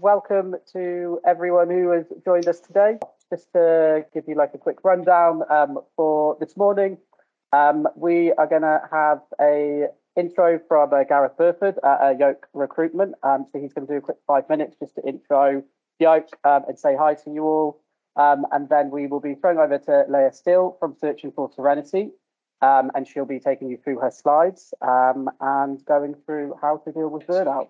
welcome to everyone who has joined us today. Just to give you like a quick rundown um, for this morning, um, we are going to have a intro from uh, Gareth Burford at uh, Yolk Recruitment. Um, so he's going to do a quick five minutes just to intro Yolk um, and say hi to you all. Um, and then we will be throwing over to Leah Steele from Searching for Serenity. Um, and she'll be taking you through her slides um, and going through how to deal with burnout.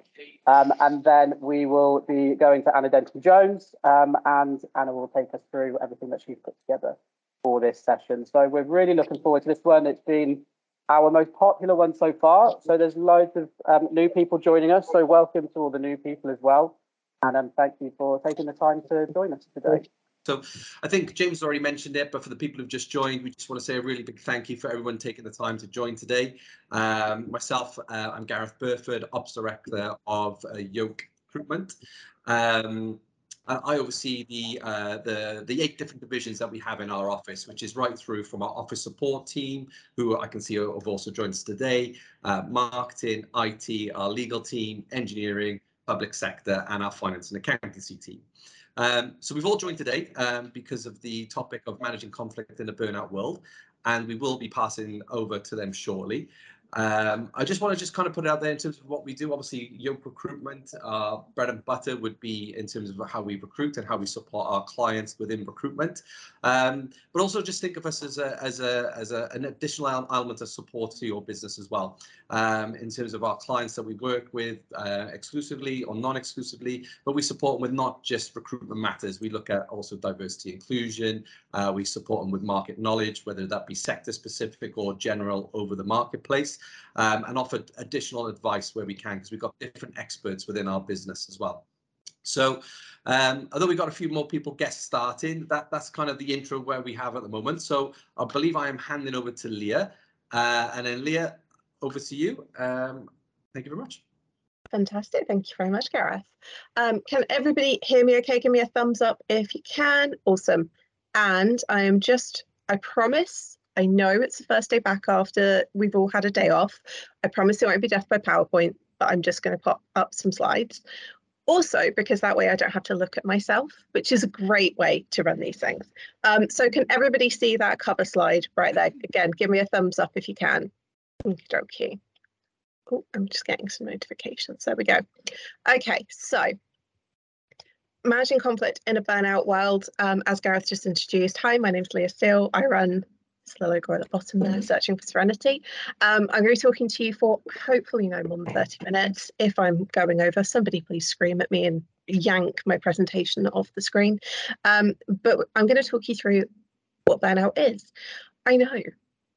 Um, and then we will be going to Anna Denton Jones, um, and Anna will take us through everything that she's put together for this session. So we're really looking forward to this one. It's been our most popular one so far. So there's loads of um, new people joining us. So welcome to all the new people as well. And um, thank you for taking the time to join us today. So I think James already mentioned it, but for the people who've just joined, we just want to say a really big thank you for everyone taking the time to join today. Um, myself, uh, I'm Gareth Burford, Ops Director of uh, Yolk Recruitment. Um, I oversee the, uh, the the eight different divisions that we have in our office, which is right through from our office support team, who I can see have also joined us today, uh, marketing, IT, our legal team, engineering, public sector, and our finance and accountancy team. Um, so we've all joined today um, because of the topic of managing conflict in a burnout world, and we will be passing over to them shortly. Um, I just want to just kind of put it out there in terms of what we do. Obviously, Yolk recruitment, bread and butter would be in terms of how we recruit and how we support our clients within recruitment. Um, but also just think of us as a as a as a, an additional element of support to your business as well. Um, in terms of our clients that we work with uh, exclusively or non-exclusively, but we support them with not just recruitment matters. We look at also diversity inclusion. Uh, we support them with market knowledge, whether that be sector specific or general over the marketplace um, and offer additional advice where we can because we've got different experts within our business as well. So um, although we've got a few more people guest starting, that, that's kind of the intro where we have at the moment. So I believe I am handing over to Leah. Uh, and then Leah, over to you. Um, thank you very much. Fantastic. Thank you very much, Gareth. Um, can everybody hear me okay? Give me a thumbs up if you can. Awesome. And I am just, I promise I know it's the first day back after we've all had a day off. I promise it won't be death by PowerPoint, but I'm just going to pop up some slides. Also, because that way I don't have to look at myself, which is a great way to run these things. Um, so can everybody see that cover slide right there? Again, give me a thumbs up if you can. Okay. Oh, I'm just getting some notifications. There we go. Okay, so managing conflict in a burnout world, um, as Gareth just introduced. Hi, my name is Leah Steele. I run the logo at the bottom there, searching for serenity. Um, I'm going to be talking to you for hopefully no more than 30 minutes. If I'm going over, somebody please scream at me and yank my presentation off the screen. Um, but I'm going to talk you through what burnout is. I know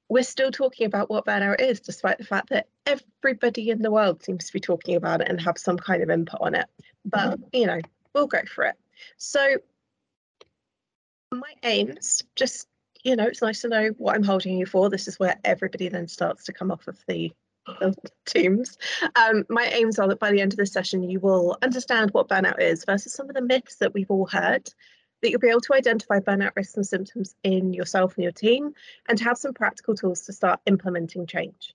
we're still talking about what burnout is, despite the fact that everybody in the world seems to be talking about it and have some kind of input on it. But, you know, we'll go for it. So, my aims, just you know, it's nice to know what I'm holding you for. This is where everybody then starts to come off of the, teams. Um, my aims are that by the end of the session, you will understand what burnout is versus some of the myths that we've all heard, that you'll be able to identify burnout risks and symptoms in yourself and your team, and to have some practical tools to start implementing change.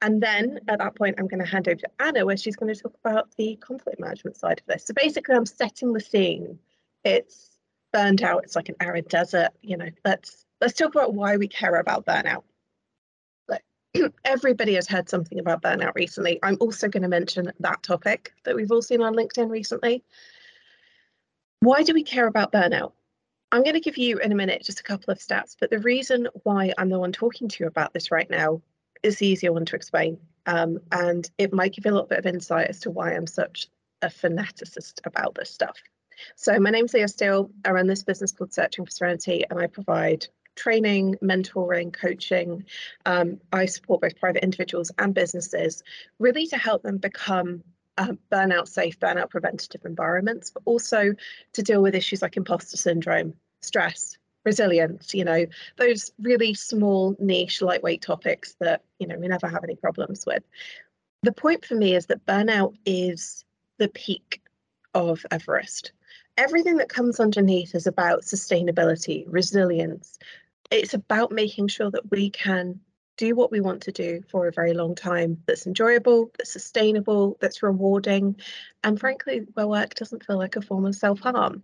And then at that point, I'm going to hand over to Anna, where she's going to talk about the conflict management side of this. So basically, I'm setting the scene. It's burned out. It's like an arid desert. You know, let's let's talk about why we care about burnout. Like, everybody has heard something about burnout recently. I'm also going to mention that topic that we've all seen on LinkedIn recently. Why do we care about burnout? I'm going to give you in a minute just a couple of stats, but the reason why I'm the one talking to you about this right now is the easier one to explain. Um, and it might give you a little bit of insight as to why I'm such a fanaticist about this stuff. So my name's Leah Steele. I run this business called Searching for Serenity, and I provide training, mentoring, coaching. Um, I support both private individuals and businesses really to help them become uh, burnout safe, burnout preventative environments, but also to deal with issues like imposter syndrome, stress, resilience, you know, those really small, niche, lightweight topics that, you know, we never have any problems with. The point for me is that burnout is the peak of Everest. Everything that comes underneath is about sustainability, resilience, it's about making sure that we can do what we want to do for a very long time that's enjoyable, that's sustainable, that's rewarding, and frankly, where work doesn't feel like a form of self harm.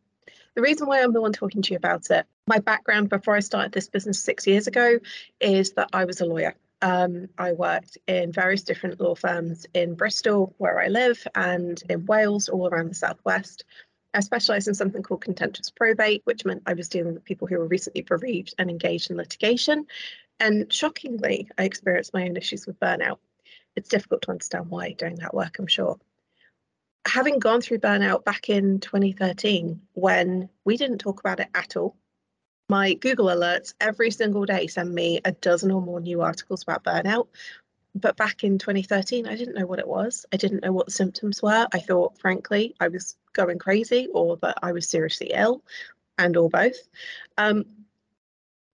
The reason why I'm the one talking to you about it, my background before I started this business six years ago, is that I was a lawyer. Um, I worked in various different law firms in Bristol, where I live, and in Wales, all around the southwest. I specialised in something called contentious probate, which meant I was dealing with people who were recently bereaved and engaged in litigation. And shockingly, I experienced my own issues with burnout. It's difficult to understand why doing that work, I'm sure. Having gone through burnout back in 2013, when we didn't talk about it at all, my Google alerts every single day send me a dozen or more new articles about burnout. But back in 2013, I didn't know what it was. I didn't know what the symptoms were. I thought, frankly, I was going crazy or that I was seriously ill and or both. Um,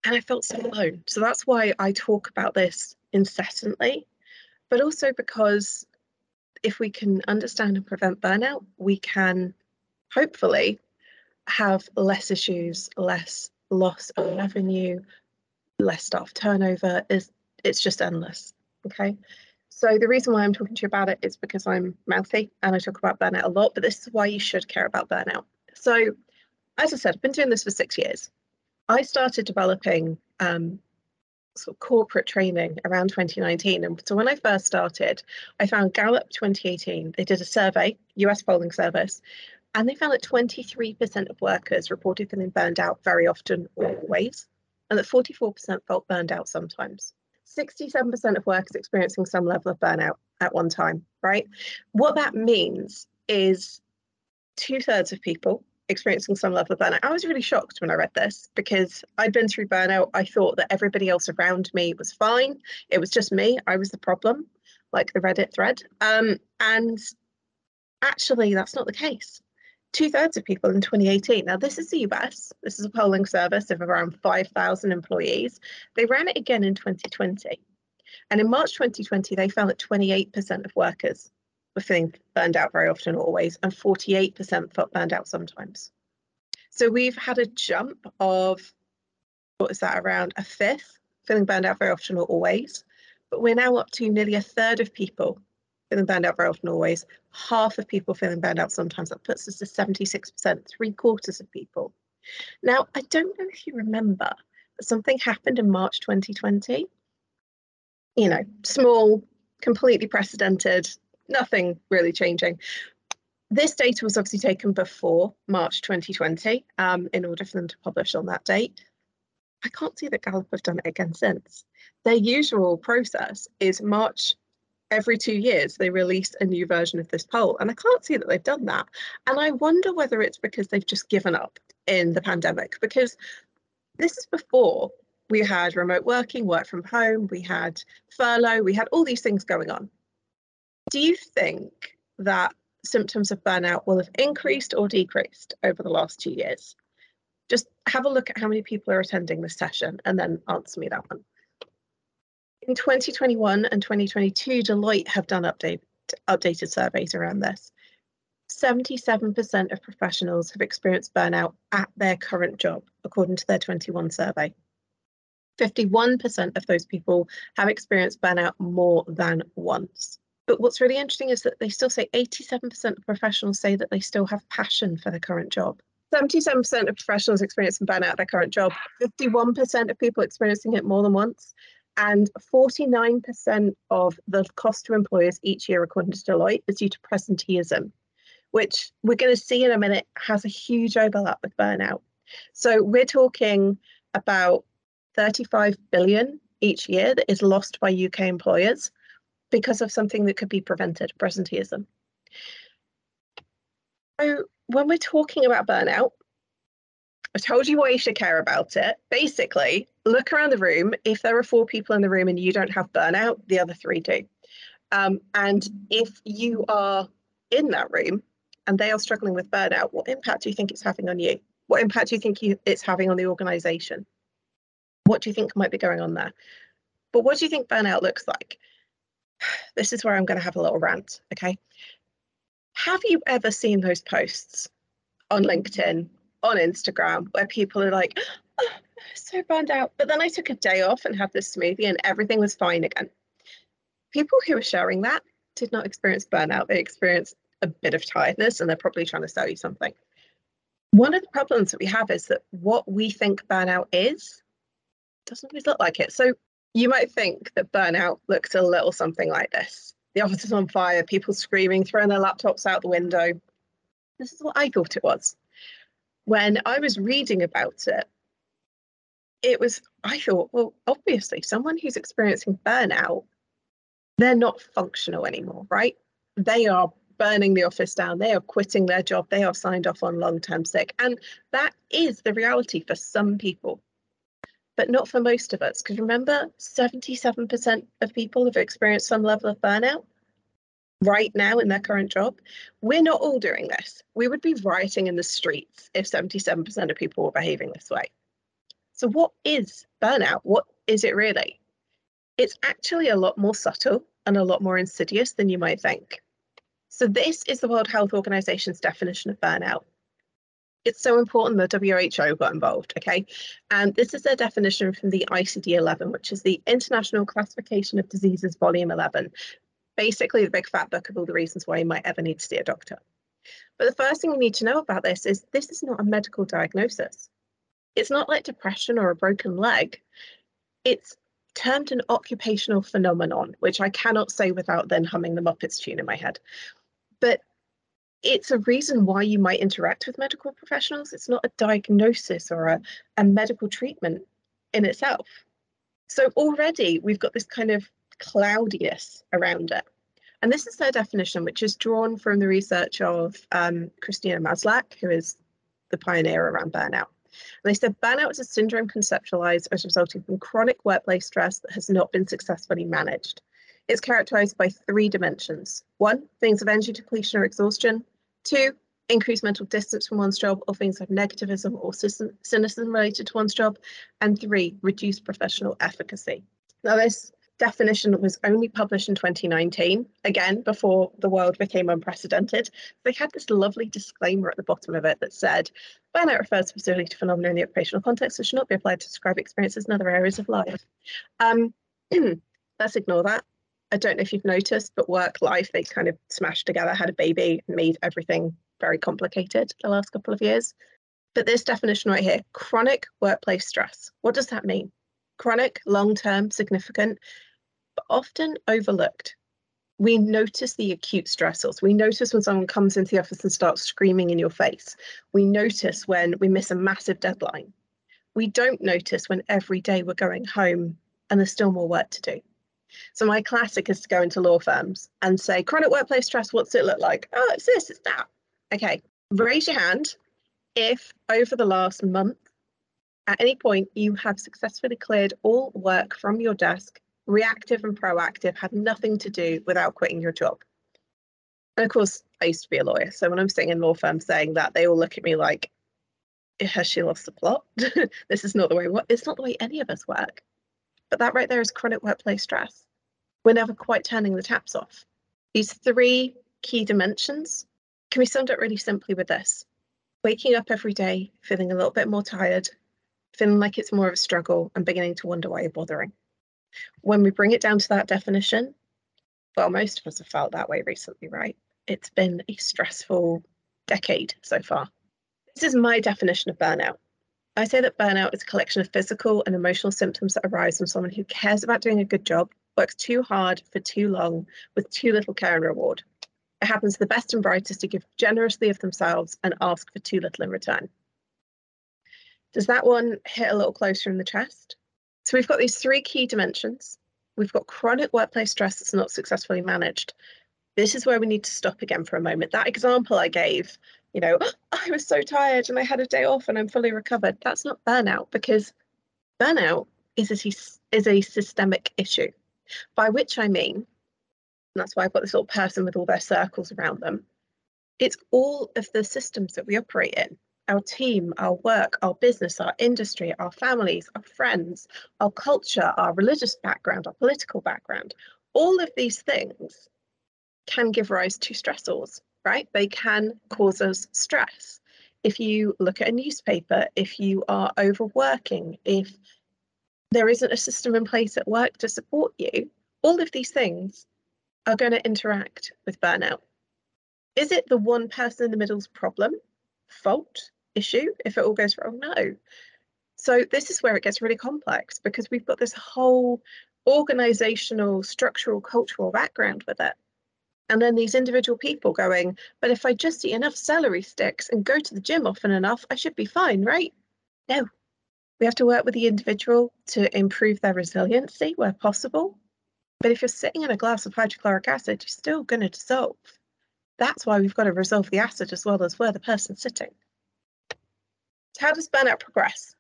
and I felt so alone. So that's why I talk about this incessantly, but also because if we can understand and prevent burnout, we can hopefully have less issues, less loss of revenue, less staff turnover. Is it's just endless. Okay. So the reason why I'm talking to you about it is because I'm mouthy and I talk about burnout a lot, but this is why you should care about burnout. So as I said, I've been doing this for six years. I started developing um, sort of corporate training around 2019. And so when I first started, I found Gallup 2018, they did a survey, US polling service, and they found that 23% of workers reported feeling burned out very often or always, and that 44% felt burned out sometimes. 67% of workers experiencing some level of burnout at one time, right? What that means is two thirds of people experiencing some level of burnout. I was really shocked when I read this because I'd been through burnout. I thought that everybody else around me was fine. It was just me. I was the problem, like the Reddit thread. Um, and actually, that's not the case. Two thirds of people in 2018. Now, this is the US. This is a polling service of around 5,000 employees. They ran it again in 2020. And in March 2020, they found that 28% of workers were feeling burned out very often, always, and 48% felt burned out sometimes. So we've had a jump of, what is that, around a fifth feeling burned out very often or always. But we're now up to nearly a third of people feeling burned out very often always, half of people feeling burned out sometimes. That puts us to 76%, three quarters of people. Now, I don't know if you remember, but something happened in March 2020. You know, small, completely precedented, nothing really changing. This data was obviously taken before March 2020 um, in order for them to publish on that date. I can't see that Gallup have done it again since. Their usual process is March every two years they release a new version of this poll and i can't see that they've done that and i wonder whether it's because they've just given up in the pandemic because this is before we had remote working work from home we had furlough we had all these things going on do you think that symptoms of burnout will have increased or decreased over the last two years? Just have a look at how many people are attending this session and then answer me that one. In 2021 and 2022, Deloitte have done update, updated surveys around this. 77% of professionals have experienced burnout at their current job, according to their 21 survey. 51% of those people have experienced burnout more than once. But what's really interesting is that they still say 87% of professionals say that they still have passion for their current job. 77% of professionals experiencing burnout at their current job, 51% of people experiencing it more than once, and 49% of the cost to employers each year, according to Deloitte, is due to presenteeism, which we're going to see in a minute has a huge overlap with burnout. So we're talking about 35 billion each year that is lost by UK employers because of something that could be prevented, presenteeism. So when we're talking about burnout, I told you why you should care about it. Basically, look around the room. If there are four people in the room and you don't have burnout, the other three do. Um, and if you are in that room and they are struggling with burnout, what impact do you think it's having on you? What impact do you think you, it's having on the organization? What do you think might be going on there? But what do you think burnout looks like? this is where I'm going to have a little rant, okay? Have you ever seen those posts on LinkedIn, on Instagram, where people are like, oh, so burned out. But then I took a day off and had this smoothie and everything was fine again. People who were sharing that did not experience burnout. They experienced a bit of tiredness and they're probably trying to sell you something. One of the problems that we have is that what we think burnout is doesn't always look like it. So you might think that burnout looks a little something like this. The office is on fire, people screaming, throwing their laptops out the window. This is what I thought it was. When I was reading about it, it was, I thought, well, obviously, someone who's experiencing burnout, they're not functional anymore, right? They are burning the office down, they are quitting their job, they are signed off on long term sick. And that is the reality for some people, but not for most of us. Because remember, 77% of people have experienced some level of burnout right now in their current job. We're not all doing this. We would be rioting in the streets if 77% of people were behaving this way. So, what is burnout? What is it really? It's actually a lot more subtle and a lot more insidious than you might think. So, this is the World Health Organization's definition of burnout. It's so important that WHO got involved, okay? And this is their definition from the ICD 11, which is the International Classification of Diseases, Volume 11. Basically, the big fat book of all the reasons why you might ever need to see a doctor. But the first thing you need to know about this is this is not a medical diagnosis. It's not like depression or a broken leg. It's termed an occupational phenomenon, which I cannot say without then humming the Muppets tune in my head. But it's a reason why you might interact with medical professionals. It's not a diagnosis or a, a medical treatment in itself. So already we've got this kind of cloudiness around it. And this is their definition, which is drawn from the research of um, Christina Maslach, who is the pioneer around burnout. And they said burnout is a syndrome conceptualized as resulting from chronic workplace stress that has not been successfully managed. It's characterized by three dimensions. One, things of energy depletion or exhaustion. Two, increased mental distance from one's job or things like negativism or cynicism related to one's job. And three, reduced professional efficacy. Now, this definition was only published in 2019, again, before the world became unprecedented. They had this lovely disclaimer at the bottom of it that said, burnout refers specifically to phenomena in the occupational context, which should not be applied to describe experiences in other areas of life. Um, let's ignore that. I don't know if you've noticed, but work life, they kind of smashed together, had a baby, made everything very complicated the last couple of years. But this definition right here, chronic workplace stress, what does that mean? Chronic, long term, significant but often overlooked. We notice the acute stressors. We notice when someone comes into the office and starts screaming in your face. We notice when we miss a massive deadline. We don't notice when every day we're going home and there's still more work to do. So my classic is to go into law firms and say, chronic workplace stress, what's it look like? Oh, it's this, it's that. Okay, raise your hand if over the last month, at any point, you have successfully cleared all work from your desk reactive and proactive had nothing to do without quitting your job. And of course, I used to be a lawyer. So when I'm sitting in law firms saying that, they all look at me like, has she lost the plot? this is not the way, it's not the way any of us work. But that right there is chronic workplace stress. We're never quite turning the taps off. These three key dimensions can be summed up really simply with this waking up every day, feeling a little bit more tired, feeling like it's more of a struggle, and beginning to wonder why you're bothering. When we bring it down to that definition, well, most of us have felt that way recently, right? It's been a stressful decade so far. This is my definition of burnout. I say that burnout is a collection of physical and emotional symptoms that arise from someone who cares about doing a good job, works too hard for too long, with too little care and reward. It happens to the best and brightest to give generously of themselves and ask for too little in return. Does that one hit a little closer in the chest? So we've got these three key dimensions. We've got chronic workplace stress that's not successfully managed. This is where we need to stop again for a moment. That example I gave, you know, I was so tired and I had a day off and I'm fully recovered. That's not burnout because burnout is a, is a systemic issue, by which I mean, that's why I've got this little person with all their circles around them. It's all of the systems that we operate in our team, our work, our business, our industry, our families, our friends, our culture, our religious background, our political background, all of these things can give rise to stressors, right? They can cause us stress. if you look at a newspaper, if you are overworking, if there isn't a system in place at work to support you, all of these things are going to interact with burnout. Is it the one person in the middle's problem, fault, issue if it all goes wrong? No. So this is where it gets really complex because we've got this whole organizational, structural, cultural background with it. And then these individual people going, but if I just eat enough celery sticks and go to the gym often enough, I should be fine, right? No. We have to work with the individual to improve their resiliency where possible. But if you're sitting in a glass of hydrochloric acid, you're still going to dissolve. That's why we've got to resolve the acid as well as where the person's sitting. So how does burnout progress?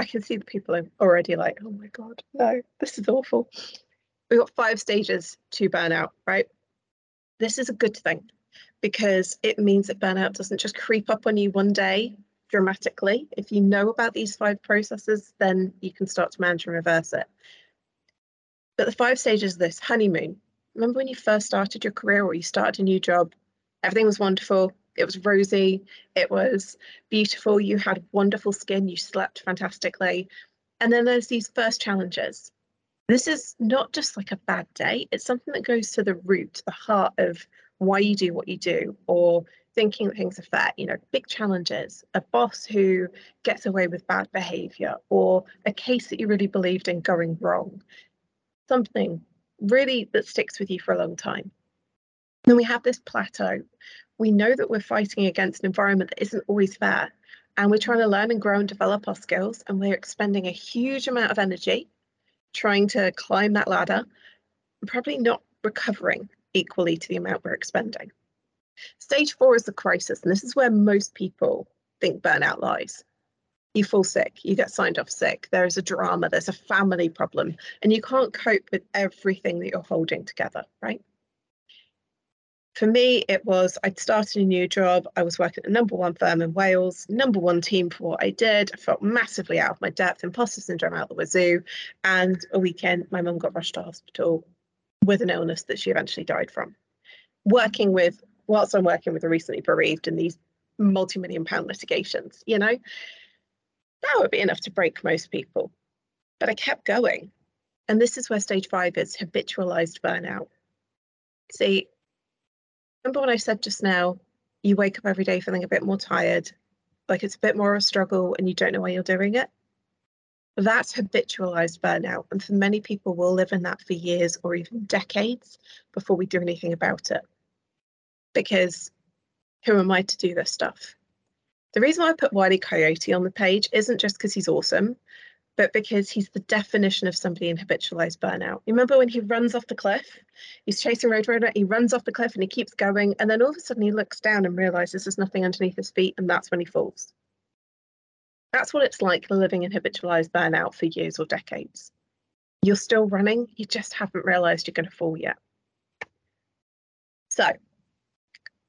I can see the people are already like, oh my God, no, this is awful. We've got five stages to burnout, right? This is a good thing because it means that burnout doesn't just creep up on you one day dramatically. If you know about these five processes, then you can start to manage and reverse it. But the five stages of this honeymoon, remember when you first started your career or you started a new job, everything was wonderful, it was rosy, it was beautiful, you had wonderful skin, you slept fantastically. And then there's these first challenges. This is not just like a bad day, it's something that goes to the root, the heart of why you do what you do, or thinking that things are fair. You know, big challenges, a boss who gets away with bad behavior, or a case that you really believed in going wrong. Something really that sticks with you for a long time. Then we have this plateau we know that we're fighting against an environment that isn't always fair and we're trying to learn and grow and develop our skills and we're expending a huge amount of energy trying to climb that ladder probably not recovering equally to the amount we're expending. Stage four is the crisis and this is where most people think burnout lies. You fall sick you get signed off sick there is a drama there's a family problem and you can't cope with everything that you're holding together right for me, it was I'd started a new job. I was working at the number one firm in Wales, number one team for what I did. I felt massively out of my depth, imposter syndrome out the wazoo. And a weekend, my mum got rushed to hospital with an illness that she eventually died from. Working with, whilst I'm working with the recently bereaved in these multi million pound litigations, you know, that would be enough to break most people. But I kept going. And this is where stage five is habitualized burnout. See, remember when I said just now, you wake up every day feeling a bit more tired, like it's a bit more of a struggle and you don't know why you're doing it? That's habitualized burnout. And for many people, we'll live in that for years or even decades before we do anything about it. Because who am I to do this stuff? The reason I put Wiley Coyote on the page isn't just because he's awesome, but because he's the definition of somebody in habitualized burnout. You remember when he runs off the cliff? He's chasing Roadrunner, he runs off the cliff and he keeps going, and then all of a sudden he looks down and realizes there's nothing underneath his feet, and that's when he falls. That's what it's like living in habitualized burnout for years or decades. You're still running, you just haven't realized you're going to fall yet. So,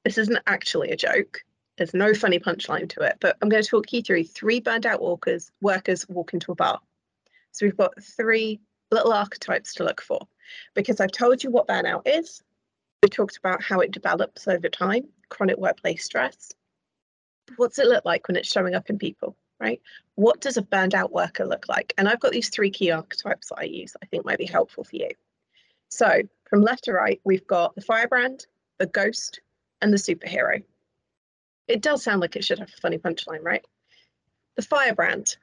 this isn't actually a joke. There's no funny punchline to it, but I'm going to talk you through three burned out workers, workers walk into a bar. So we've got three little archetypes to look for because I've told you what burnout is. We talked about how it develops over time, chronic workplace stress. What's it look like when it's showing up in people, right? What does a burned out worker look like? And I've got these three key archetypes that I use I think might be helpful for you. So from left to right, we've got the firebrand, the ghost, and the superhero. It does sound like it should have a funny punchline, right? The firebrand.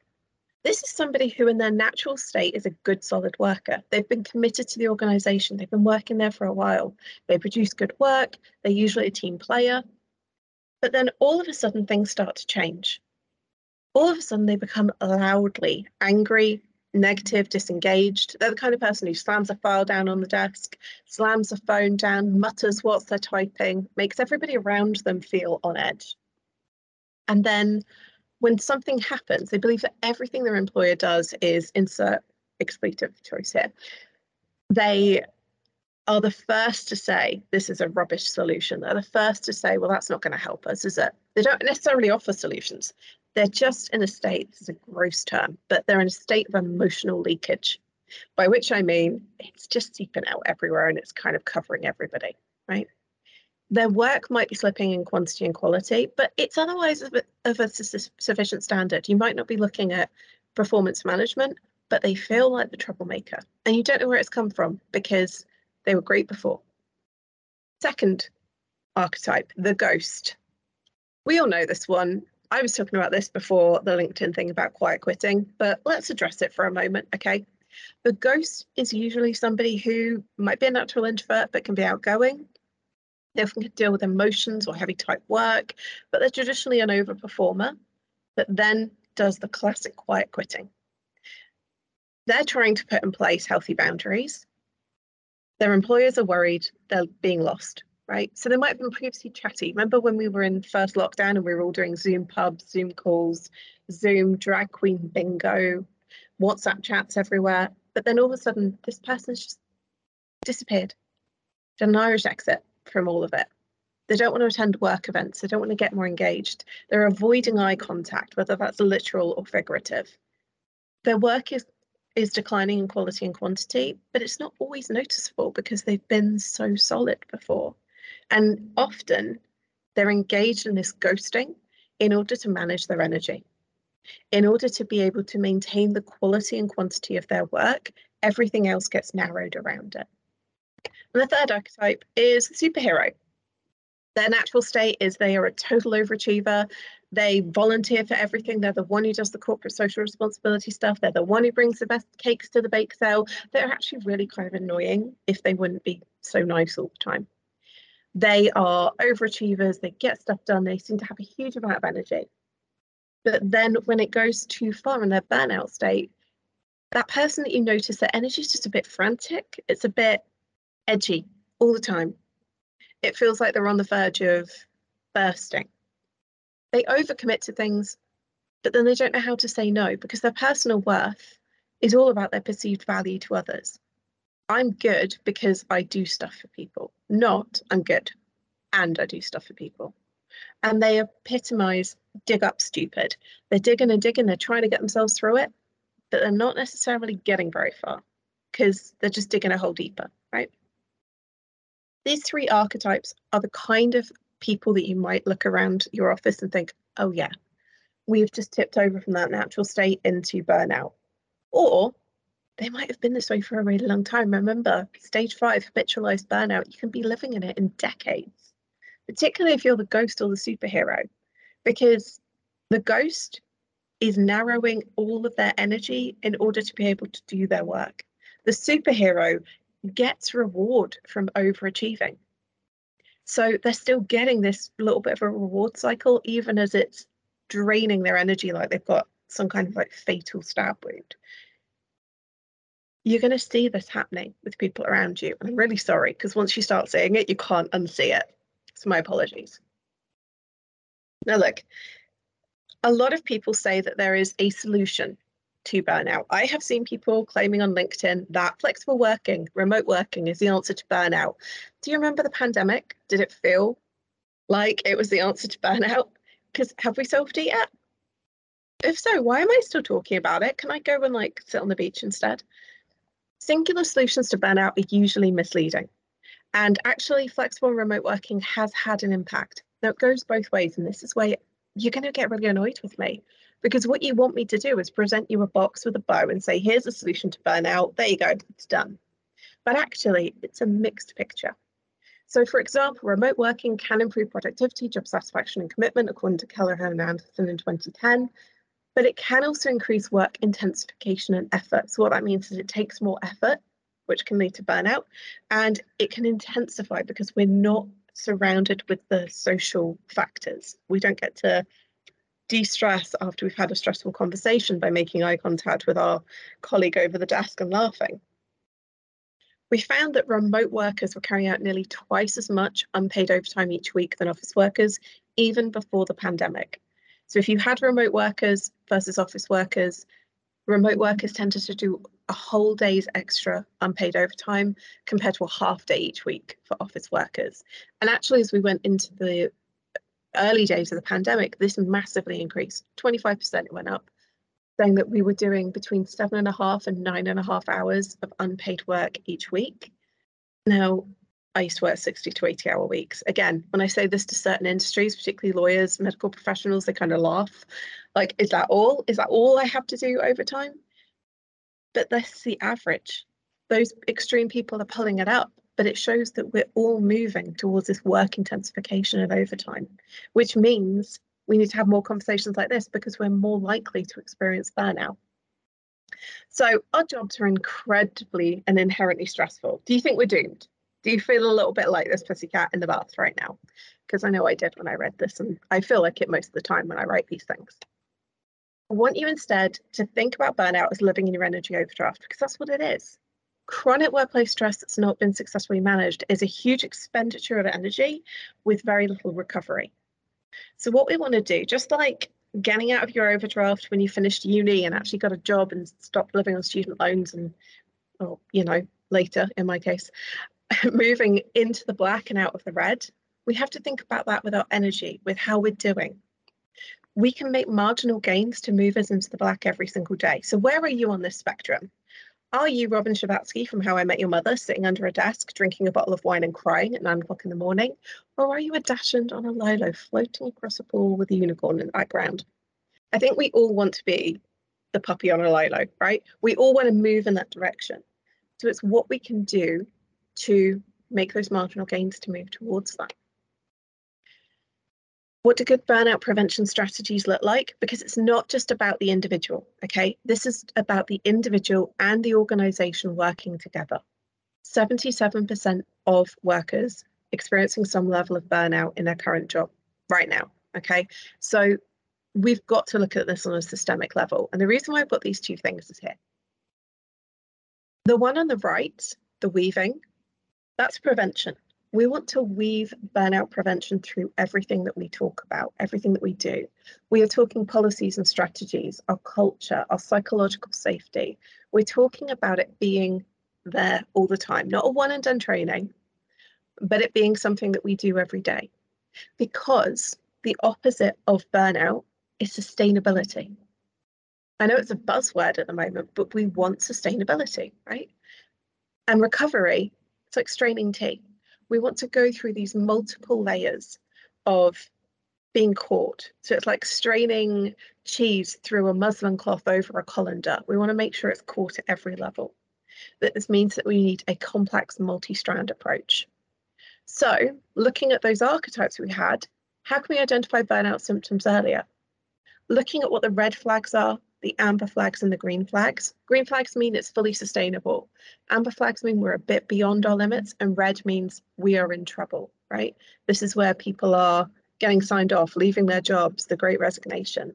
This is somebody who, in their natural state, is a good, solid worker. They've been committed to the organization, they've been working there for a while. They produce good work, they're usually a team player. But then all of a sudden, things start to change. All of a sudden, they become loudly angry, negative, disengaged. They're the kind of person who slams a file down on the desk, slams a phone down, mutters whilst they're typing, makes everybody around them feel on edge. And then when something happens, they believe that everything their employer does is insert expletive choice here. They are the first to say this is a rubbish solution. They're the first to say, well, that's not going to help us, is it? They don't necessarily offer solutions. They're just in a state, this is a gross term, but they're in a state of emotional leakage, by which I mean it's just seeping out everywhere and it's kind of covering everybody, right? their work might be slipping in quantity and quality, but it's otherwise of a, of a su- sufficient standard. You might not be looking at performance management, but they feel like the troublemaker. And you don't know where it's come from because they were great before. Second archetype, the ghost. We all know this one. I was talking about this before the LinkedIn thing about quiet quitting, but let's address it for a moment, okay? The ghost is usually somebody who might be a natural introvert but can be outgoing. They often can deal with emotions or heavy type work, but they're traditionally an overperformer that then does the classic quiet quitting. They're trying to put in place healthy boundaries. Their employers are worried they're being lost, right? So they might have been previously chatty. Remember when we were in first lockdown and we were all doing Zoom pubs, Zoom calls, Zoom drag queen bingo, WhatsApp chats everywhere. But then all of a sudden, this person's just disappeared. Done an Irish exit from all of it. They don't want to attend work events. They don't want to get more engaged. They're avoiding eye contact, whether that's literal or figurative. Their work is is declining in quality and quantity, but it's not always noticeable because they've been so solid before. And often they're engaged in this ghosting in order to manage their energy. In order to be able to maintain the quality and quantity of their work, everything else gets narrowed around it. And the third archetype is the superhero. Their natural state is they are a total overachiever. They volunteer for everything. They're the one who does the corporate social responsibility stuff. They're the one who brings the best cakes to the bake sale. They're actually really kind of annoying if they wouldn't be so nice all the time. They are overachievers. They get stuff done. They seem to have a huge amount of energy. But then when it goes too far in their burnout state, that person that you notice their energy is just a bit frantic. It's a bit edgy all the time. It feels like they're on the verge of bursting. They overcommit to things, but then they don't know how to say no because their personal worth is all about their perceived value to others. I'm good because I do stuff for people, not I'm good and I do stuff for people. And they epitomize dig up stupid. They're digging and digging, they're trying to get themselves through it, but they're not necessarily getting very far because they're just digging a hole deeper, right? These three archetypes are the kind of people that you might look around your office and think, oh, yeah, we've just tipped over from that natural state into burnout. Or they might have been this way for a really long time. Remember, stage five, habitualized burnout, you can be living in it in decades, particularly if you're the ghost or the superhero, because the ghost is narrowing all of their energy in order to be able to do their work. The superhero gets reward from overachieving. So they're still getting this little bit of a reward cycle, even as it's draining their energy like they've got some kind of like fatal stab wound. You're going to see this happening with people around you. And I'm really sorry because once you start seeing it, you can't unsee it. So my apologies. Now, look, a lot of people say that there is a solution to burnout. I have seen people claiming on LinkedIn that flexible working, remote working is the answer to burnout. Do you remember the pandemic? Did it feel like it was the answer to burnout? Because have we solved it yet? If so, why am I still talking about it? Can I go and like sit on the beach instead? Singular solutions to burnout are usually misleading. And actually, flexible remote working has had an impact. Now, it goes both ways, and this is where you're going to get really annoyed with me because what you want me to do is present you a box with a bow and say, here's a solution to burnout. There you go, it's done. But actually, it's a mixed picture. So, for example, remote working can improve productivity, job satisfaction, and commitment, according to Keller and Anderson in 2010. But it can also increase work intensification and effort. So, what that means is it takes more effort, which can lead to burnout, and it can intensify because we're not surrounded with the social factors. We don't get to de-stress after we've had a stressful conversation by making eye contact with our colleague over the desk and laughing. We found that remote workers were carrying out nearly twice as much unpaid overtime each week than office workers, even before the pandemic. So if you had remote workers versus office workers, remote workers tended to do a whole day's extra unpaid overtime compared to a half day each week for office workers. And actually, as we went into the early days of the pandemic, this massively increased. 25% it went up, saying that we were doing between seven and a half and nine and a half hours of unpaid work each week. Now, I used to work 60 to 80 hour weeks. Again, when I say this to certain industries, particularly lawyers, medical professionals, they kind of laugh. Like, is that all? Is that all I have to do overtime? But that's the average. Those extreme people are pulling it up, but it shows that we're all moving towards this work intensification of overtime, which means we need to have more conversations like this because we're more likely to experience burnout. So our jobs are incredibly and inherently stressful. Do you think we're doomed? Do you feel a little bit like this pussycat in the bath right now? Because I know I did when I read this, and I feel like it most of the time when I write these things. I want you instead to think about burnout as living in your energy overdraft, because that's what it is. Chronic workplace stress that's not been successfully managed is a huge expenditure of energy with very little recovery. So, what we want to do, just like getting out of your overdraft when you finished uni and actually got a job and stopped living on student loans and, or, you know, later in my case, moving into the black and out of the red, we have to think about that with our energy, with how we're doing. We can make marginal gains to move us into the black every single day. So, where are you on this spectrum? Are you Robin Scherbatsky from How I Met Your Mother, sitting under a desk, drinking a bottle of wine and crying at nine o'clock in the morning? Or are you a dachshund on a lilo floating across a pool with a unicorn in the background? I think we all want to be the puppy on a lilo, right? We all want to move in that direction. So it's what we can do to make those marginal gains to move towards that. What do good burnout prevention strategies look like? Because it's not just about the individual, okay? This is about the individual and the organization working together. 77% of workers experiencing some level of burnout in their current job right now, okay? So we've got to look at this on a systemic level. And the reason why I've got these two things is here. The one on the right, the weaving, that's prevention we want to weave burnout prevention through everything that we talk about, everything that we do. We are talking policies and strategies, our culture, our psychological safety. We're talking about it being there all the time, not a one and done training, but it being something that we do every day. Because the opposite of burnout is sustainability. I know it's a buzzword at the moment, but we want sustainability, right? And recovery, it's like straining tea we want to go through these multiple layers of being caught. So it's like straining cheese through a muslin cloth over a colander. We want to make sure it's caught at every level. That this means that we need a complex multi-strand approach. So looking at those archetypes we had, how can we identify burnout symptoms earlier? Looking at what the red flags are, the amber flags and the green flags. Green flags mean it's fully sustainable. Amber flags mean we're a bit beyond our limits, and red means we are in trouble, right? This is where people are getting signed off, leaving their jobs, the great resignation.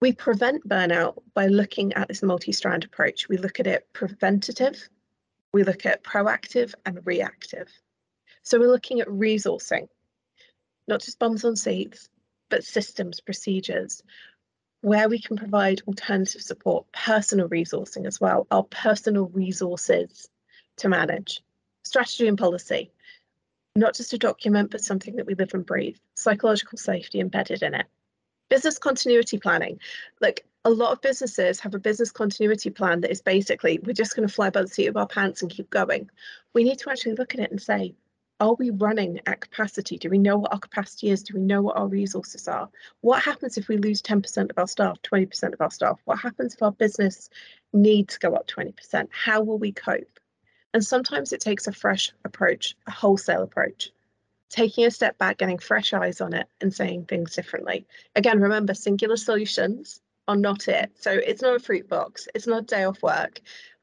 We prevent burnout by looking at this multi strand approach. We look at it preventative, we look at proactive and reactive. So we're looking at resourcing, not just bums on seats, but systems, procedures where we can provide alternative support, personal resourcing as well, our personal resources to manage. Strategy and policy, not just a document, but something that we live and breathe. Psychological safety embedded in it. Business continuity planning. Like a lot of businesses have a business continuity plan that is basically, we're just going to fly by the seat of our pants and keep going. We need to actually look at it and say, are we running at capacity? Do we know what our capacity is? Do we know what our resources are? What happens if we lose 10% of our staff, 20% of our staff? What happens if our business needs go up 20%? How will we cope? And sometimes it takes a fresh approach, a wholesale approach, taking a step back, getting fresh eyes on it, and saying things differently. Again, remember, singular solutions are not it. So it's not a fruit box, it's not a day off work.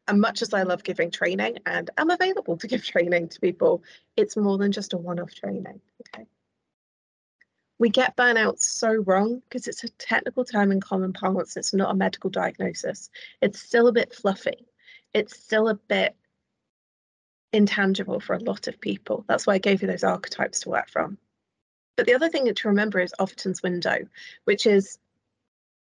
And much as I love giving training and I'm available to give training to people, it's more than just a one off training. Okay. We get burnout so wrong because it's a technical term in common parlance. It's not a medical diagnosis. It's still a bit fluffy. It's still a bit intangible for a lot of people. That's why I gave you those archetypes to work from. But the other thing to remember is Overton's window, which is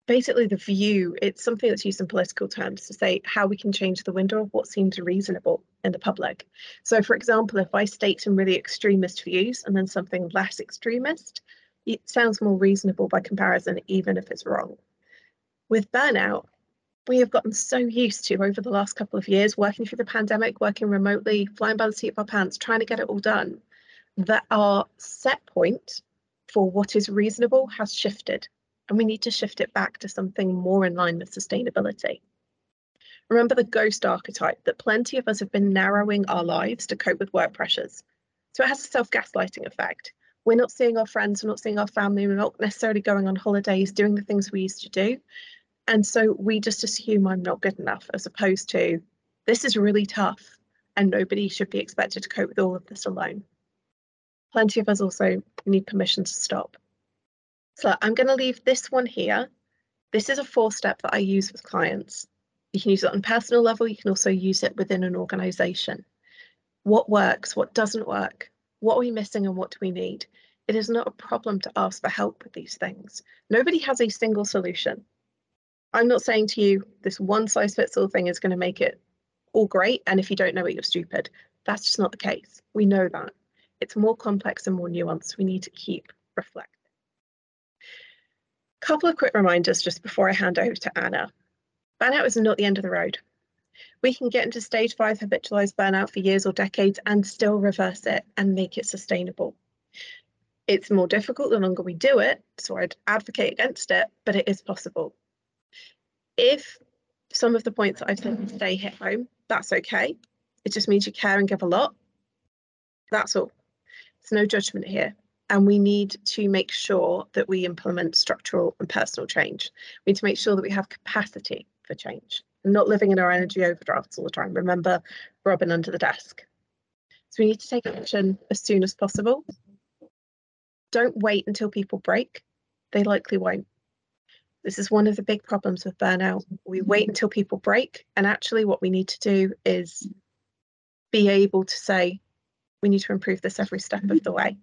basically the view it's something that's used in political terms to say how we can change the window of what seems reasonable in the public so for example if i state some really extremist views and then something less extremist it sounds more reasonable by comparison even if it's wrong with burnout we have gotten so used to over the last couple of years working through the pandemic, working remotely, flying by the seat of our pants, trying to get it all done, that our set point for what is reasonable has shifted. And we need to shift it back to something more in line with sustainability. Remember the ghost archetype that plenty of us have been narrowing our lives to cope with work pressures. So it has a self gaslighting effect. We're not seeing our friends, we're not seeing our family, we're not necessarily going on holidays, doing the things we used to do. And so we just assume I'm not good enough, as opposed to this is really tough and nobody should be expected to cope with all of this alone. Plenty of us also need permission to stop. So I'm going to leave this one here. This is a four step that I use with clients. You can use it on a personal level, you can also use it within an organization. What works, what doesn't work, what are we missing and what do we need? It is not a problem to ask for help with these things. Nobody has a single solution. I'm not saying to you this one size fits all thing is going to make it all great. And if you don't know it, you're stupid. That's just not the case. We know that. It's more complex and more nuanced. We need to keep reflecting. Couple of quick reminders just before I hand over to Anna. Burnout is not the end of the road. We can get into stage five habitualized burnout for years or decades and still reverse it and make it sustainable. It's more difficult the longer we do it, so I'd advocate against it, but it is possible. If some of the points that I've said today hit home, that's okay. It just means you care and give a lot. That's all. There's no judgment here. And we need to make sure that we implement structural and personal change. We need to make sure that we have capacity for change and not living in our energy overdrafts all the time. Remember, Robin under the desk. So we need to take action as soon as possible. Don't wait until people break. They likely won't. This is one of the big problems with burnout. We wait until people break, and actually, what we need to do is be able to say, we need to improve this every step of the way.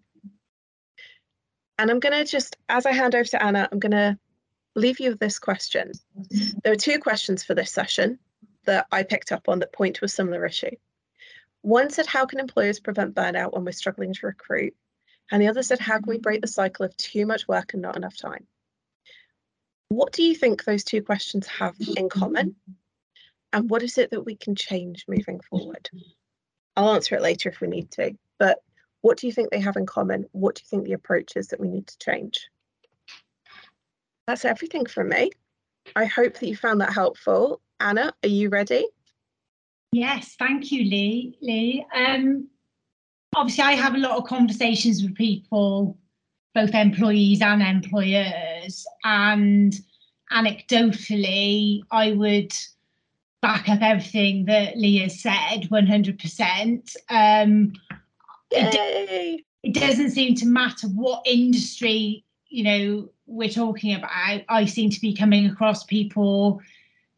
And I'm going to just, as I hand over to Anna, I'm going to leave you with this question. There are two questions for this session that I picked up on that point to a similar issue. One said, How can employers prevent burnout when we're struggling to recruit? And the other said, How can we break the cycle of too much work and not enough time? What do you think those two questions have in common? And what is it that we can change moving forward? I'll answer it later if we need to, but what do you think they have in common? What do you think the approach is that we need to change? That's everything from me. I hope that you found that helpful. Anna, are you ready? Yes, thank you, Lee. Lee, um, obviously, I have a lot of conversations with people both employees and employers. And anecdotally, I would back up everything that Leah said 100%. Um, it, it doesn't seem to matter what industry you know we're talking about. I seem to be coming across people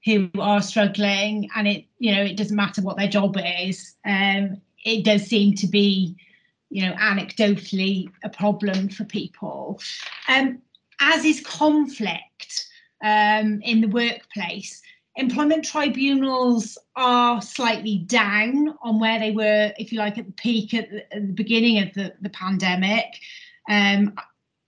who are struggling and it you know it doesn't matter what their job is. Um it does seem to be you know, anecdotally a problem for people. Um, as is conflict um, in the workplace, employment tribunals are slightly down on where they were, if you like, at the peak at the, at the beginning of the, the pandemic. Um,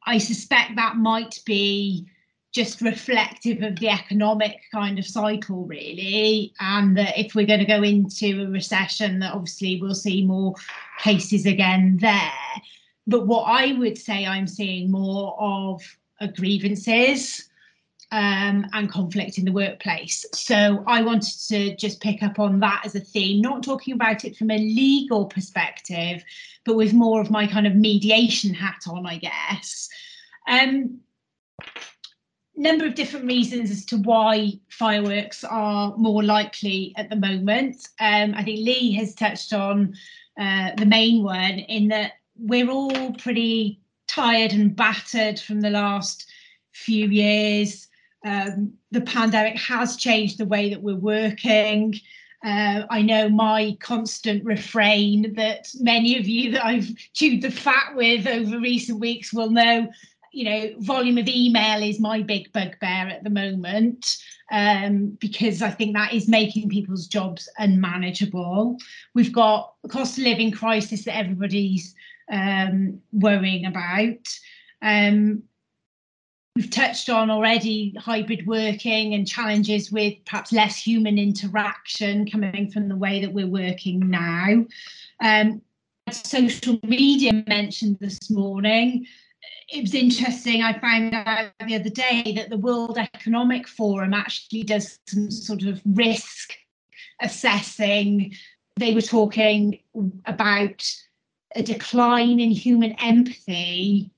I suspect that might be just reflective of the economic kind of cycle, really. And that if we're going to go into a recession, that obviously we'll see more cases again there. But what I would say I'm seeing more of are grievances um, and conflict in the workplace. So I wanted to just pick up on that as a theme, not talking about it from a legal perspective, but with more of my kind of mediation hat on, I guess. Um, number of different reasons as to why fireworks are more likely at the moment. Um, I think Lee has touched on uh, the main one in that we're all pretty tired and battered from the last few years. Um, the pandemic has changed the way that we're working. Uh, I know my constant refrain that many of you that I've chewed the fat with over recent weeks will know you know, volume of email is my big bugbear at the moment um, because I think that is making people's jobs unmanageable. We've got a cost of living crisis that everybody's um, worrying about. Um, we've touched on already hybrid working and challenges with perhaps less human interaction coming from the way that we're working now. Um, social media mentioned this morning. It was interesting. I found out the other day that the World Economic Forum actually does some sort of risk assessing. They were talking about a decline in human empathy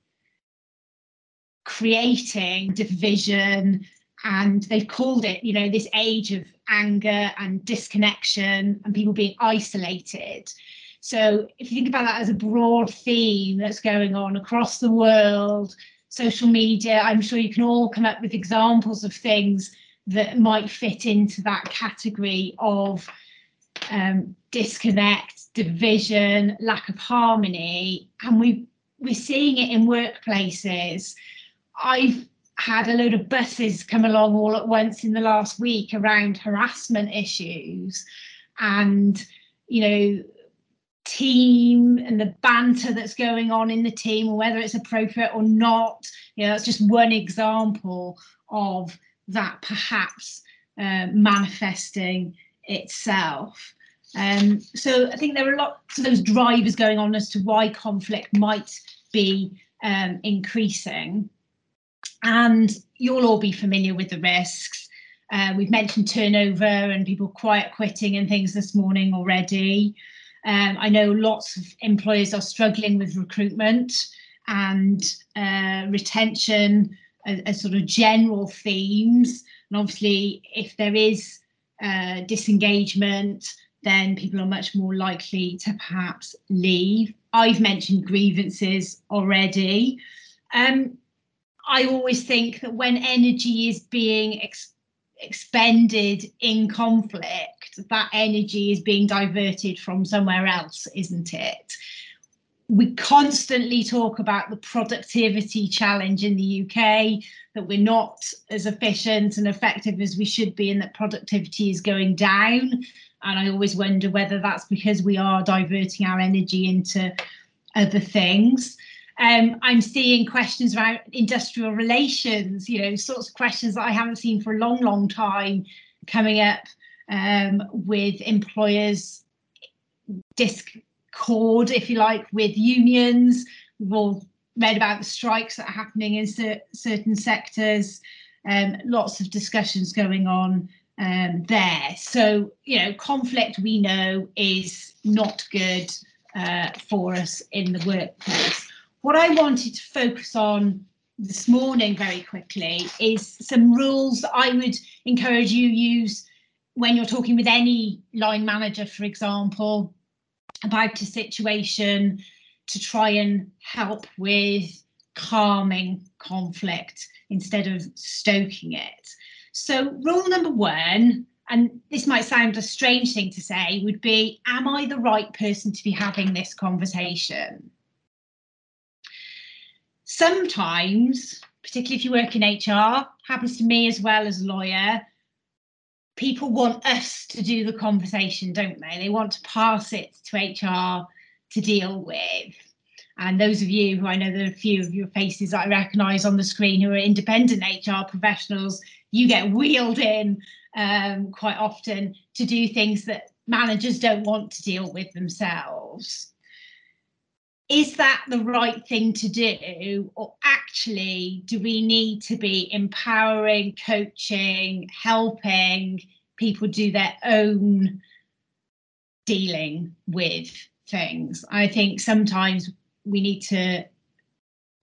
creating division and they've called it you know this age of anger and disconnection and people being isolated. So if you think about that as a broad theme that's going on across the world social media i'm sure you can all come up with examples of things that might fit into that category of um, disconnect division lack of harmony. And we we're seeing it in workplaces I've had a load of buses come along all at once in the last week around harassment issues and you know team and the banter that's going on in the team whether it's appropriate or not. You know that's just one example of that perhaps uh, manifesting itself. Um, so i think there are lots of those drivers going on as to why conflict might be um, increasing and you'll all be familiar with the risks. Uh, we've mentioned turnover and people quiet quitting and things this morning already. Um, I know lots of employers are struggling with recruitment and uh, retention as, as, sort of general themes. And obviously, if there is uh, disengagement, then people are much more likely to perhaps leave. I've mentioned grievances already. Um, I always think that when energy is being ex- expended in conflict, that energy is being diverted from somewhere else, isn't it? We constantly talk about the productivity challenge in the UK, that we're not as efficient and effective as we should be, and that productivity is going down. And I always wonder whether that's because we are diverting our energy into other things. Um, I'm seeing questions about industrial relations, you know, sorts of questions that I haven't seen for a long, long time coming up um, with employers discord, if you like, with unions. We've all read about the strikes that are happening in cer certain sectors. Um, lots of discussions going on um, there. So, you know, conflict we know is not good uh, for us in the workplace. What I wanted to focus on this morning very quickly is some rules I would encourage you use when you're talking with any line manager, for example, about a situation to try and help with calming conflict instead of stoking it. So, rule number one, and this might sound a strange thing to say, would be Am I the right person to be having this conversation? Sometimes, particularly if you work in HR, happens to me as well as a lawyer, people want us to do the conversation, don't they? They want to pass it to HR to deal with. And those of you who I know there are a few of your faces I recognise on the screen who are independent HR professionals, you get wheeled in um, quite often to do things that managers don't want to deal with themselves is that the right thing to do? Or actually do we need to be empowering coaching helping people do their own dealing with things? I think sometimes we need to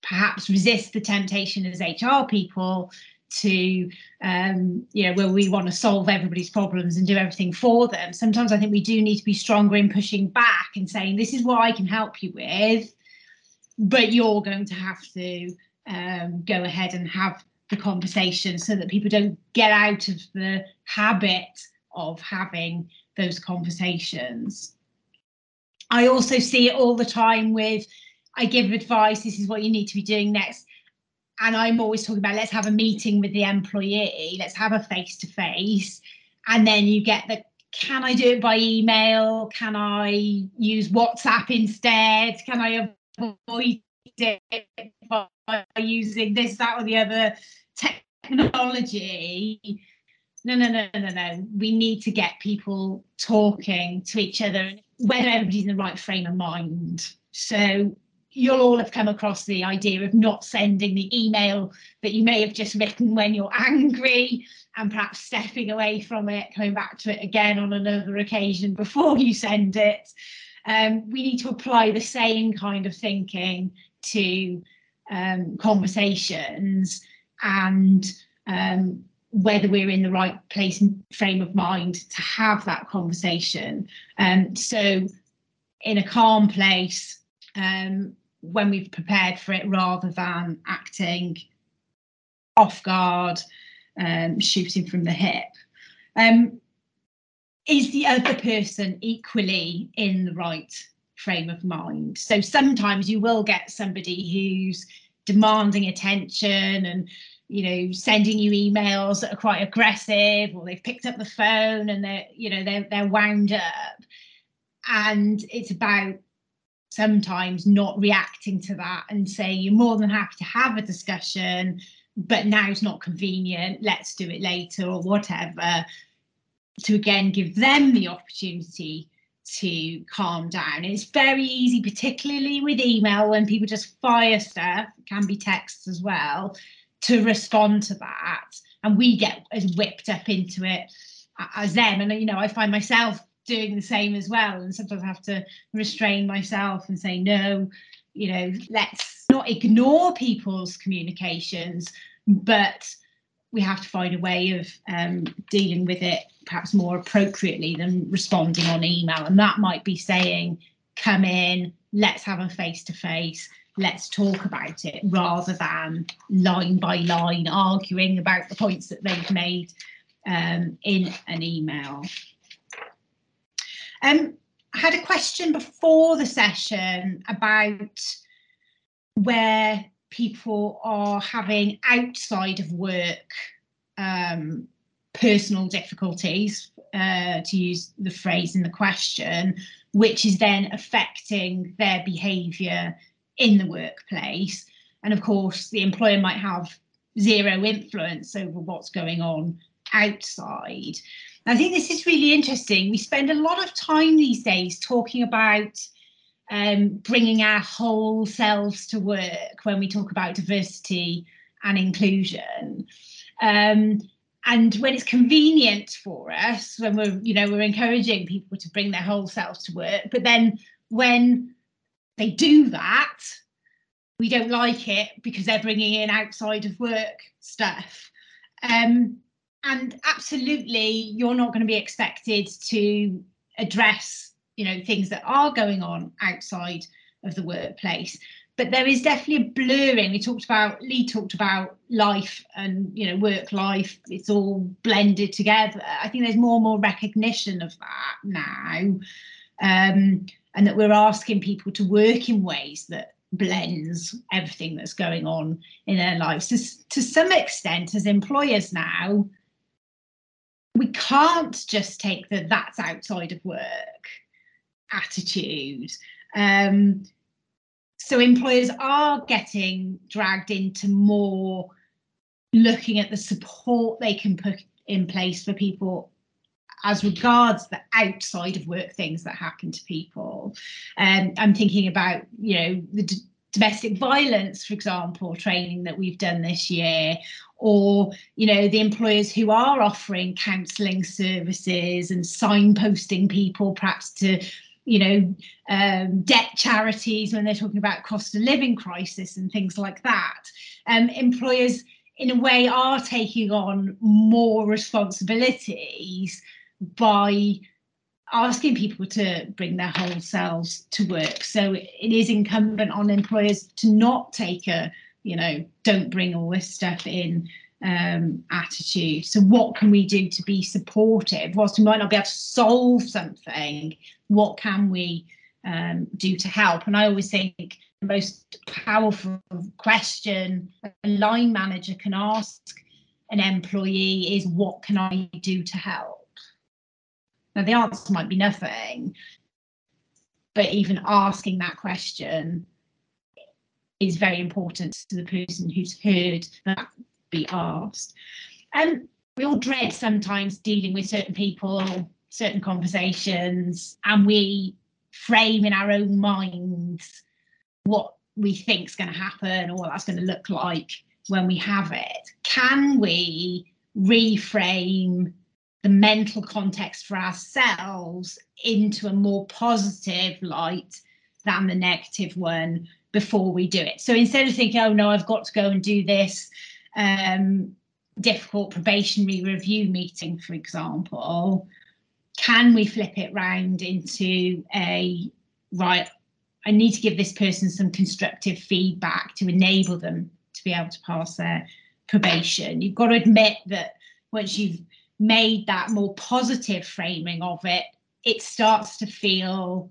perhaps resist the temptation as hr people to um, you know where we want to solve everybody's problems and do everything for them. Sometimes i think we do need to be stronger in pushing back and saying this is what i can help you with but you're going to have to um, go ahead and have the conversation so that people don't get out of the habit of having those conversations. I also see it all the time with i give advice this is what you need to be doing next and I'm always talking about let's have a meeting with the employee, let's have a face to face, and then you get the can I do it by email? Can I use WhatsApp instead? Can I avoid it by using this, that, or the other technology. No, no, no, no, no. We need to get people talking to each other, whether everybody's in the right frame of mind. So you'll all have come across the idea of not sending the email that you may have just written when you're angry and perhaps stepping away from it, coming back to it again on another occasion before you send it. Um, we need to apply the same kind of thinking to um, conversations and um, whether we're in the right place and frame of mind to have that conversation. Um, so in a calm place, um, when we've prepared for it rather than acting off guard, um, shooting from the hip. Um, is the other person equally in the right frame of mind? So sometimes you will get somebody who's demanding attention and you know sending you emails that are quite aggressive or they've picked up the phone and they're you know they're, they're wound up and it's about sometimes not reacting to that and say you're more than happy to have a discussion but now it's not convenient let's do it later or whatever to again give them the opportunity to calm down. It's very easy, particularly with email, when people just fire stuff, can be texts as well, to respond to that. And we get as whipped up into it as them. And, you know, I find myself doing the same as well. And sometimes I have to restrain myself and say, no, you know, let's not ignore people's communications, but we have to find a way of um, dealing with it perhaps more appropriately than responding on email. And that might be saying, come in, let's have a face to face, let's talk about it, rather than line by line arguing about the points that they've made um, in an email. Um, I had a question before the session about where people are having outside of work um, personal difficulties, uh, to use the phrase in the question, which is then affecting their behaviour in the workplace. And of course, the employer might have zero influence over what's going on outside. I think this is really interesting. We spend a lot of time these days talking about um, bringing our whole selves to work when we talk about diversity and inclusion. Um, and when it's convenient for us, when we're, you know, we're encouraging people to bring their whole selves to work, but then when they do that, we don't like it because they're bringing in outside of work stuff. Um, and absolutely, you're not going to be expected to address you know things that are going on outside of the workplace. But there is definitely a blurring. We talked about lee talked about life and you know work life. It's all blended together. I think there's more and more recognition of that now um, and that we're asking people to work in ways that blends everything that's going on in their lives. To, to some extent as employers now we can't just take the that's outside of work attitude. Um, so employers are getting dragged into more looking at the support they can put in place for people as regards the outside of work things that happen to people. Um, I'm thinking about, you know, the d- domestic violence, for example, training that we've done this year, or you know the employers who are offering counselling services and signposting people perhaps to you know, um, debt charities when they're talking about cost of living crisis and things like that. Um, employers, in a way, are taking on more responsibilities by asking people to bring their whole selves to work. So it is incumbent on employers to not take a, you know, don't bring all this stuff in um, attitude. So, what can we do to be supportive? Whilst we might not be able to solve something, what can we um, do to help? And I always think the most powerful question a line manager can ask an employee is, What can I do to help? Now, the answer might be nothing, but even asking that question is very important to the person who's heard that be asked. And we all dread sometimes dealing with certain people, certain conversations, and we frame in our own minds what we think is going to happen or what that's going to look like when we have it. Can we reframe the mental context for ourselves into a more positive light than the negative one before we do it? So instead of thinking, oh no, I've got to go and do this um, difficult probationary review meeting, for example, can we flip it round into a right? I need to give this person some constructive feedback to enable them to be able to pass their probation. You've got to admit that once you've made that more positive framing of it, it starts to feel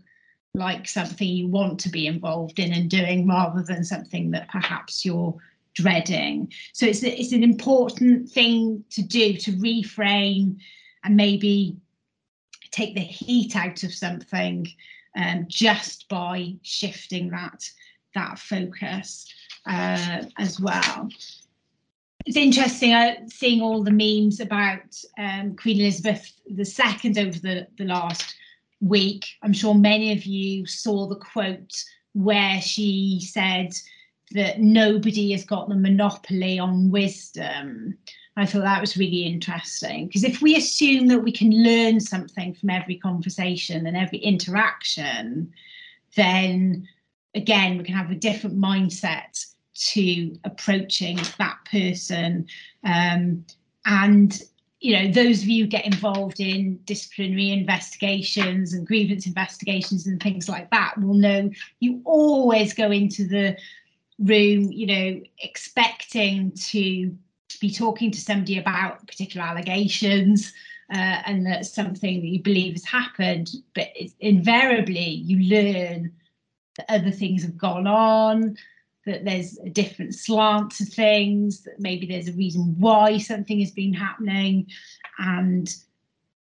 like something you want to be involved in and doing rather than something that perhaps you're dreading. So it's it's an important thing to do to reframe and maybe take the heat out of something um, just by shifting that that focus uh, as well. It's interesting uh, seeing all the memes about um, Queen Elizabeth II over the, the last week. I'm sure many of you saw the quote where she said, that nobody has got the monopoly on wisdom. I thought that was really interesting because if we assume that we can learn something from every conversation and every interaction, then again, we can have a different mindset to approaching that person. Um, and, you know, those of you get involved in disciplinary investigations and grievance investigations and things like that will know you always go into the room, you know, expecting to be talking to somebody about particular allegations uh, and that's something that you believe has happened, but invariably you learn that other things have gone on, that there's a different slant to things, that maybe there's a reason why something has been happening, and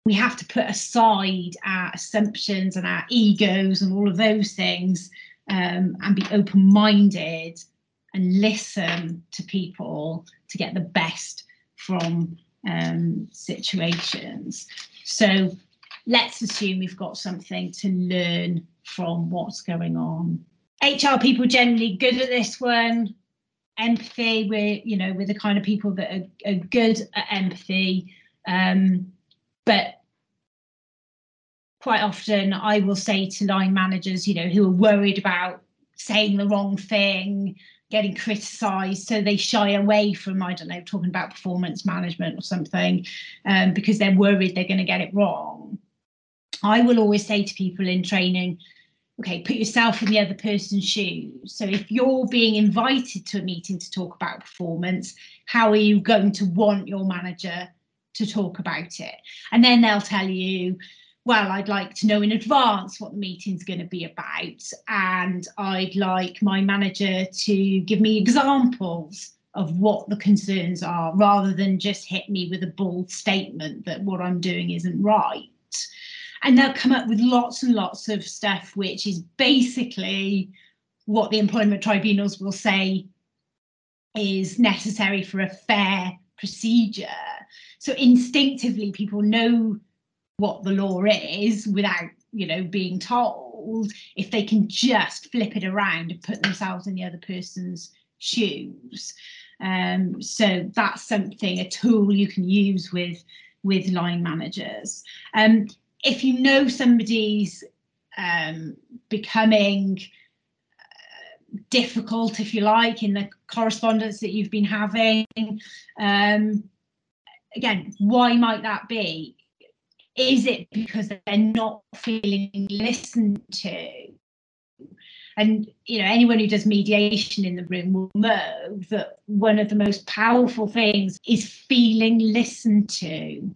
we have to put aside our assumptions and our egos and all of those things um, and be open minded and listen to people to get the best from um, situations. So let's assume we've got something to learn from what's going on. HR people generally good at this one. Empathy, we're you know we're the kind of people that are, are good at empathy, um, but quite often I will say to line managers, you know, who are worried about saying the wrong thing, getting criticized, so they shy away from, I don't know, talking about performance management or something um, because they're worried they're going to get it wrong. I will always say to people in training, okay, put yourself in the other person's shoes. So if you're being invited to a meeting to talk about performance, how are you going to want your manager to talk about it? And then they'll tell you, well, I'd like to know in advance what the meeting's going to be about, and I'd like my manager to give me examples of what the concerns are rather than just hit me with a bold statement that what I'm doing isn't right. And they'll come up with lots and lots of stuff, which is basically what the employment tribunals will say is necessary for a fair procedure. So instinctively, people know what the law is without you know being told. If they can just flip it around and put themselves in the other person's shoes. Um, so that's something a tool you can use with with line managers. Um, if you know somebody's um, becoming uh, difficult if you like in the correspondence that you've been having um, again why might that be is it because they're not feeling listened to? And you know, anyone who does mediation in the room will know that one of the most powerful things is feeling listened to.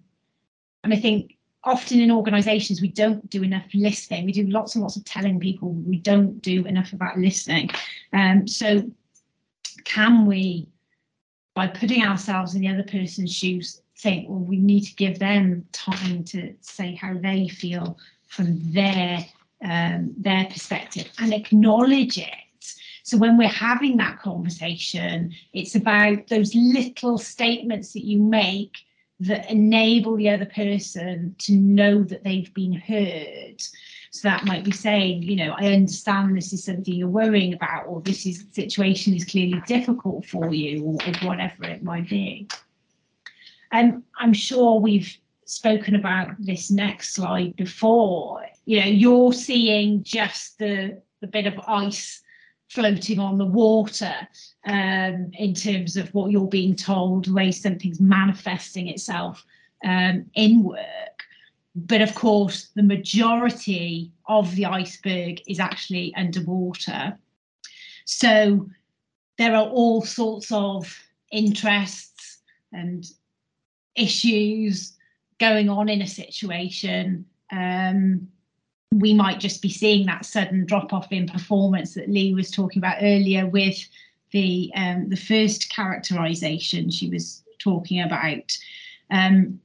And I think often in organizations we don't do enough listening. We do lots and lots of telling people. We don't do enough about listening. Um, so can we, by putting ourselves in the other person's shoes, think, well, we need to give them time to say how they feel from their um, their perspective and acknowledge it. So when we're having that conversation, it's about those little statements that you make that enable the other person to know that they've been heard. So that might be saying, you know, I understand this is something you're worrying about, or this is situation is clearly difficult for you, or, or whatever it might be. And um, I'm sure we've spoken about this next slide before. You know, you're seeing just the the bit of ice floating on the water um, in terms of what you're being told, the way something's manifesting itself um, in work. But of course, the majority of the iceberg is actually underwater. So there are all sorts of interests and issues going on in a situation. Um, we might just be seeing that sudden drop off in performance that Lee was talking about earlier with the um, the first characterization she was talking about. Um,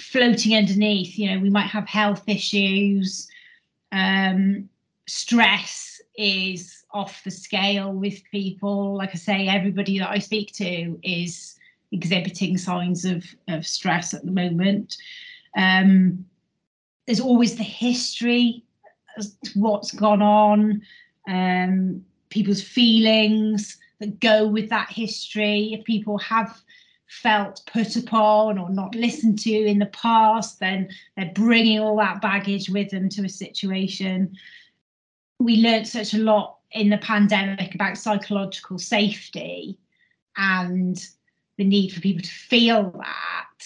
floating underneath, you know, we might have health issues. Um, stress is off the scale with people. Like I say, everybody that I speak to is exhibiting signs of, of stress at the moment. Um, there's always the history what's gone on, um, people's feelings that go with that history. If people have felt put upon or not listened to in the past, then they're bringing all that baggage with them to a situation. We learned such a lot in the pandemic about psychological safety and the need for people to feel that.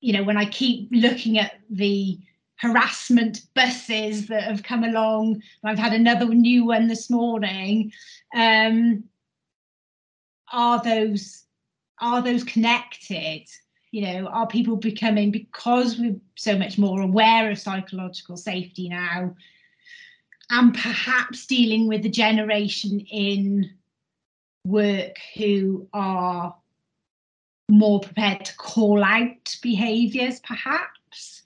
You know, when I keep looking at the harassment buses that have come along. I've had another new one this morning. Um, are those are those connected? You know, are people becoming because we're so much more aware of psychological safety now, and perhaps dealing with the generation in work who are more prepared to call out behaviours, perhaps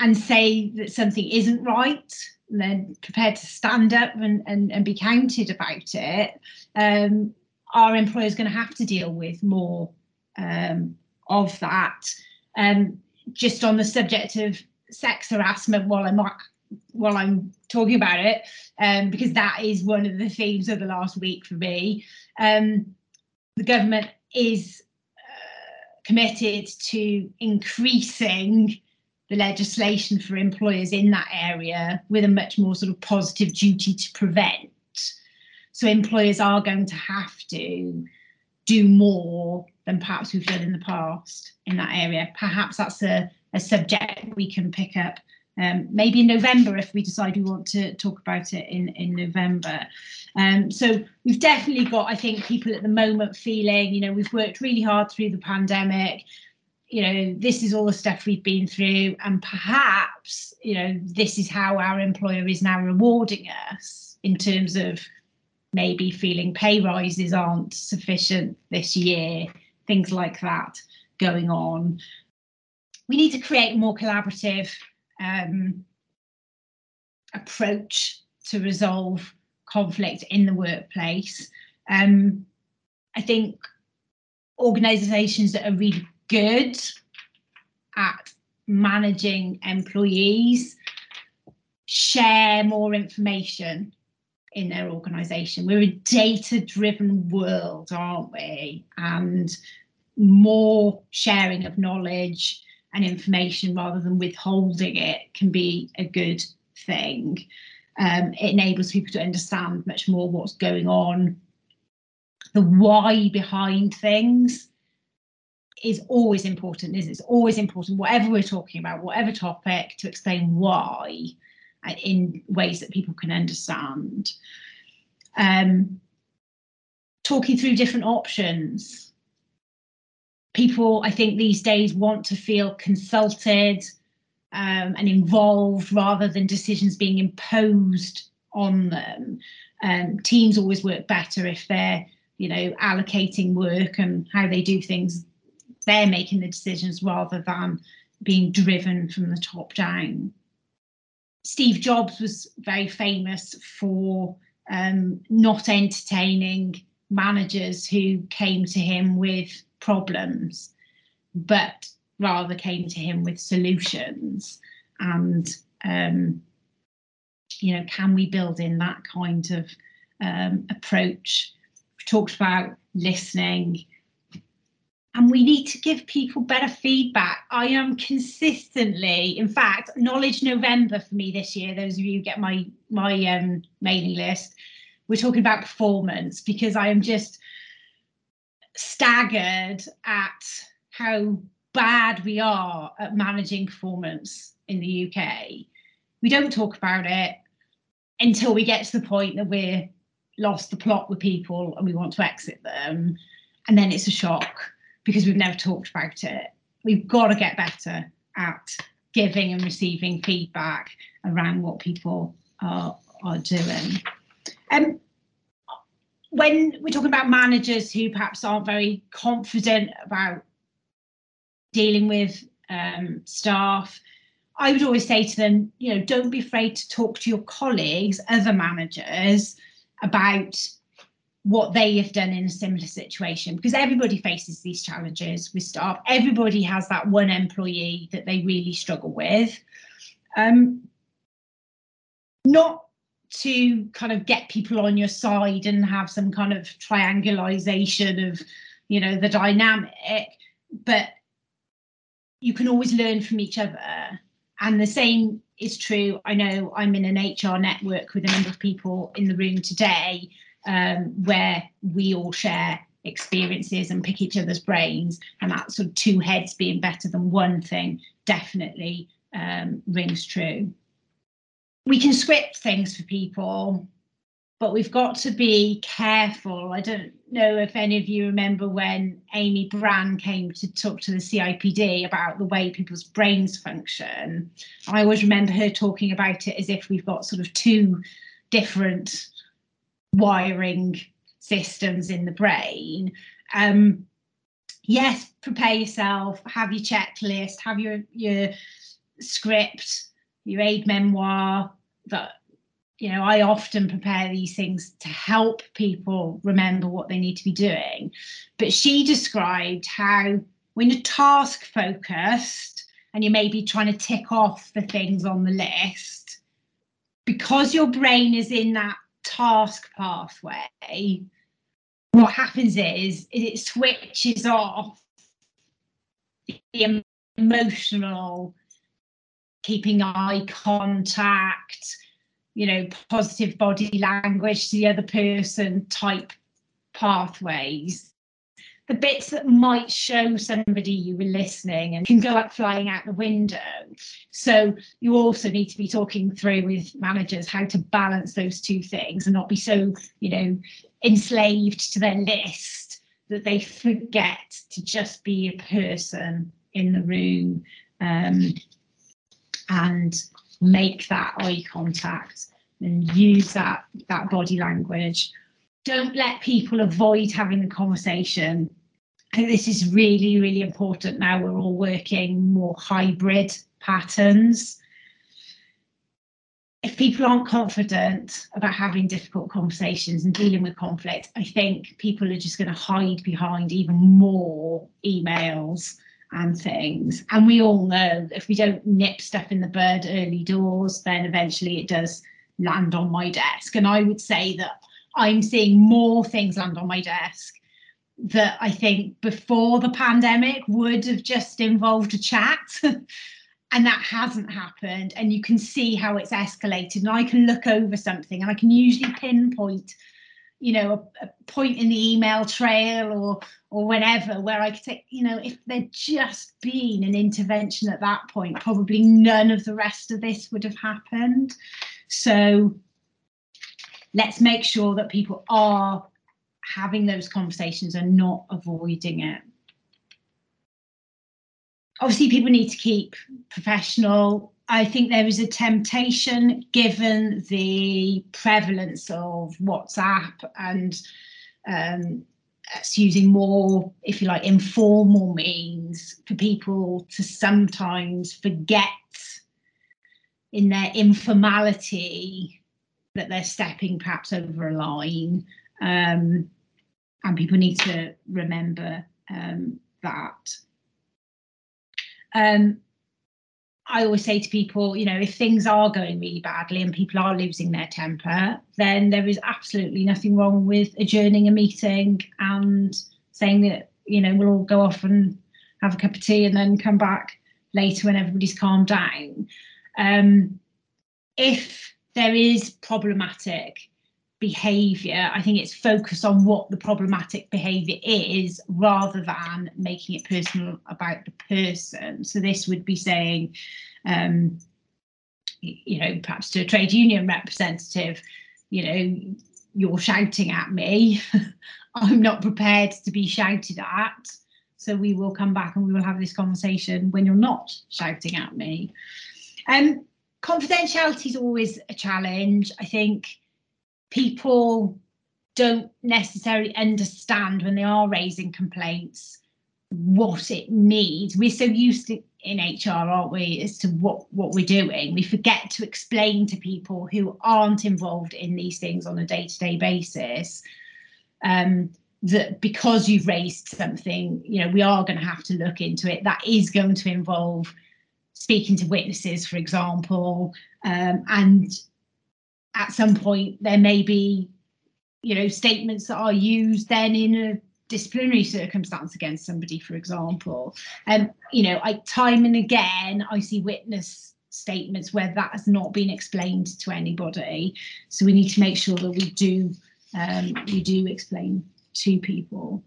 and say that something isn't right and then prepared to stand up and, and, and be counted about it, um, our employer is going to have to deal with more um, of that. Um, just on the subject of sex harassment, while I'm while I'm talking about it, um, because that is one of the themes of the last week for me. Um, the government is uh, committed to increasing the legislation for employers in that area with a much more sort of positive duty to prevent. So employers are going to have to do more than perhaps we've done in the past in that area. Perhaps that's a, a subject we can pick up um, maybe in November if we decide we want to talk about it in, in November. Um, so we've definitely got, I think, people at the moment feeling, you know, we've worked really hard through the pandemic you know, this is all the stuff we've been through, and perhaps, you know, this is how our employer is now rewarding us in terms of maybe feeling pay rises aren't sufficient this year, things like that going on. We need to create a more collaborative um, approach to resolve conflict in the workplace. Um, I think organisations that are really good at managing employees share more information in their organization. We're a data driven world, aren't we? And more sharing of knowledge and information rather than withholding it can be a good thing. Um, it enables people to understand much more what's going on, the why behind things, is always important, is it's always important, whatever we're talking about, whatever topic, to explain why uh, in ways that people can understand. Um, talking through different options. People, I think, these days want to feel consulted um, and involved rather than decisions being imposed on them. Um, teams always work better if they're, you know, allocating work and how they do things they're making the decisions rather than being driven from the top down. Steve Jobs was very famous for um, not entertaining managers who came to him with problems, but rather came to him with solutions. And, um, you know, can we build in that kind of um, approach? We talked about listening. And we need to give people better feedback. I am consistently, in fact, Knowledge November for me this year. Those of you who get my my um, mailing list, we're talking about performance because I am just staggered at how bad we are at managing performance in the UK. We don't talk about it until we get to the point that we're lost the plot with people and we want to exit them. And then it's a shock because we've never talked about it. We've got to get better at giving and receiving feedback around what people are, are doing. Um, when we're talking about managers who perhaps aren't very confident about dealing with um, staff, I would always say to them, you know, don't be afraid to talk to your colleagues, other managers, about what they have done in a similar situation because everybody faces these challenges with staff. Everybody has that one employee that they really struggle with. Um, not to kind of get people on your side and have some kind of triangulation of, you know, the dynamic, but you can always learn from each other. And the same is true. I know I'm in an HR network with a number of people in the room today um, where we all share experiences and pick each other's brains. And that sort of two heads being better than one thing definitely um, rings true we can script things for people, but we've got to be careful. I don't know if any of you remember when Amy Brann came to talk to the CIPD about the way people's brains function. I always remember her talking about it as if we've got sort of two different wiring systems in the brain. Um, yes, prepare yourself, have your checklist, have your your script, your aide memoire that you know i often prepare these things to help people remember what they need to be doing but she described how when you're task focused and you're maybe trying to tick off the things on the list because your brain is in that task pathway what happens is, is it switches off the emotional keeping eye contact, you know, positive body language to the other person type pathways. The bits that might show somebody you were listening and can go up flying out the window. So you also need to be talking through with managers how to balance those two things and not be so, you know, enslaved to their list that they forget to just be a person in the room um, and make that eye contact and use that that body language don't let people avoid having the conversation this is really really important now we're all working more hybrid patterns if people aren't confident about having difficult conversations and dealing with conflict i think people are just going to hide behind even more emails and things. And we all know if we don't nip stuff in the bud early doors, then eventually it does land on my desk. And I would say that I'm seeing more things land on my desk that I think before the pandemic would have just involved a chat. and that hasn't happened. And you can see how it's escalated. And I can look over something and I can usually pinpoint you know a, a, point in the email trail or or whenever where I could say, you know, if there'd just been an intervention at that point, probably none of the rest of this would have happened. So let's make sure that people are having those conversations and not avoiding it. Obviously, people need to keep professional I think there is a temptation, given the prevalence of WhatsApp and um, using more, if you like, informal means for people to sometimes forget in their informality that they're stepping perhaps over a line. Um, and people need to remember um, that. Um, I always say to people, you know, if things are going really badly and people are losing their temper, then there is absolutely nothing wrong with adjourning a meeting and saying that, you know, we'll all go off and have a cup of tea and then come back later when everybody's calmed down. Um, if there is problematic behavior, I think it's focused on what the problematic behavior is rather than making it personal about the person. So this would be saying, um, you know, perhaps to a trade union representative, you know, you're shouting at me. I'm not prepared to be shouted at. So we will come back and we will have this conversation when you're not shouting at me. Um, confidentiality is always a challenge. I think people don't necessarily understand when they are raising complaints what it means. We're so used to in HR, aren't we, as to what, what we're doing. We forget to explain to people who aren't involved in these things on a day-to-day basis um, that because you've raised something, you know, we are going to have to look into it. That is going to involve speaking to witnesses, for example, um, and at some point there may be you know statements that are used then in a disciplinary circumstance against somebody for example. And um, you know i time and again i see witness statements where that has not been explained to anybody. So we need to make sure that we do um, we do explain to people.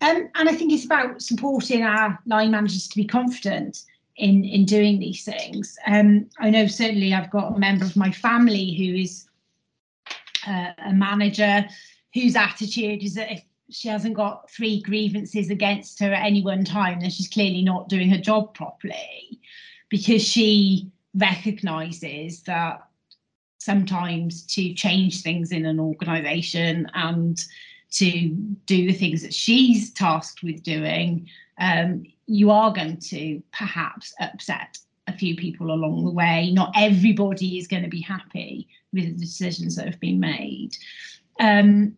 Um, and i think it's about supporting our line managers to be confident in in doing these things. Um, I know certainly I've got a member of my family who is uh, a manager whose attitude is that if she hasn't got three grievances against her at any one time, then she's clearly not doing her job properly because she recognizes that sometimes to change things in an organization and to do the things that she's tasked with doing, um, you are going to perhaps upset a few people along the way. Not everybody is going to be happy with the decisions that have been made. Um,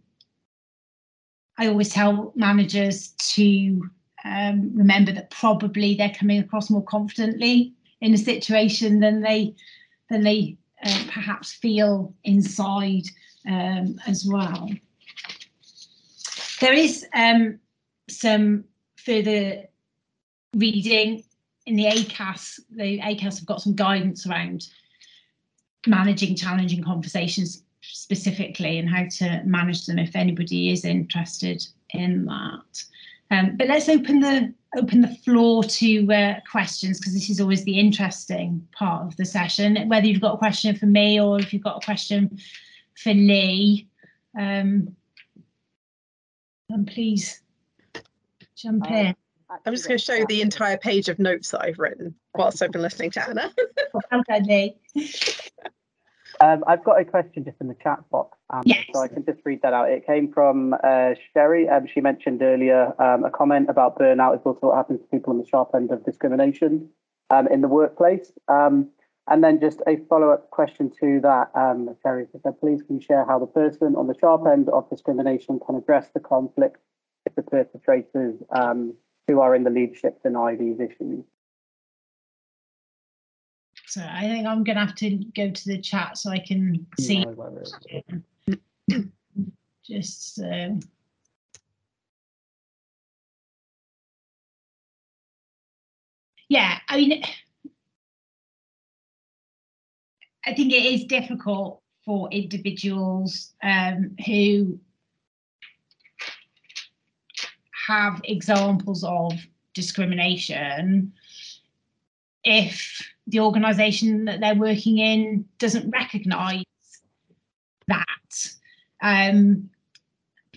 I always tell managers to um, remember that probably they're coming across more confidently in a situation than they than they uh, perhaps feel inside um, as well. There is um, some further reading in the ACAS, the ACAS have got some guidance around managing challenging conversations specifically and how to manage them if anybody is interested in that. Um, but let's open the open the floor to uh, questions because this is always the interesting part of the session. Whether you've got a question for me or if you've got a question for Leah, um, and please jump in. I'm just going to show you the entire page of notes that I've written whilst I've been listening to Anna. um, I've got a question just in the chat box, um, yes. so I can just read that out. It came from uh, Sherry. Um, she mentioned earlier um, a comment about burnout is also what happens to people on the sharp end of discrimination um, in the workplace. Um, and then just a follow-up question to that, um, Sherry said, please can you share how the person on the sharp end of discrimination can address the conflict if the perpetrators um, who are in the leadership deny these issues. So I think I'm going to have to go to the chat so I can see. Just. Um, yeah, I mean, I think it is difficult for individuals um, who have examples of discrimination if the organisation that they're working in doesn't recognise that. Um,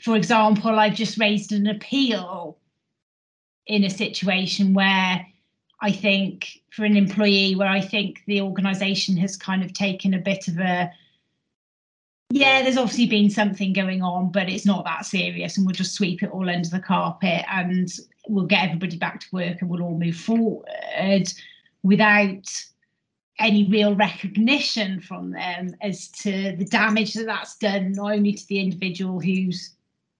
for example, I've just raised an appeal in a situation where I think for an employee where I think the organisation has kind of taken a bit of a yeah, there's obviously been something going on, but it's not that serious, and we'll just sweep it all under the carpet and we'll get everybody back to work and we'll all move forward without any real recognition from them as to the damage that that's done, not only to the individual whose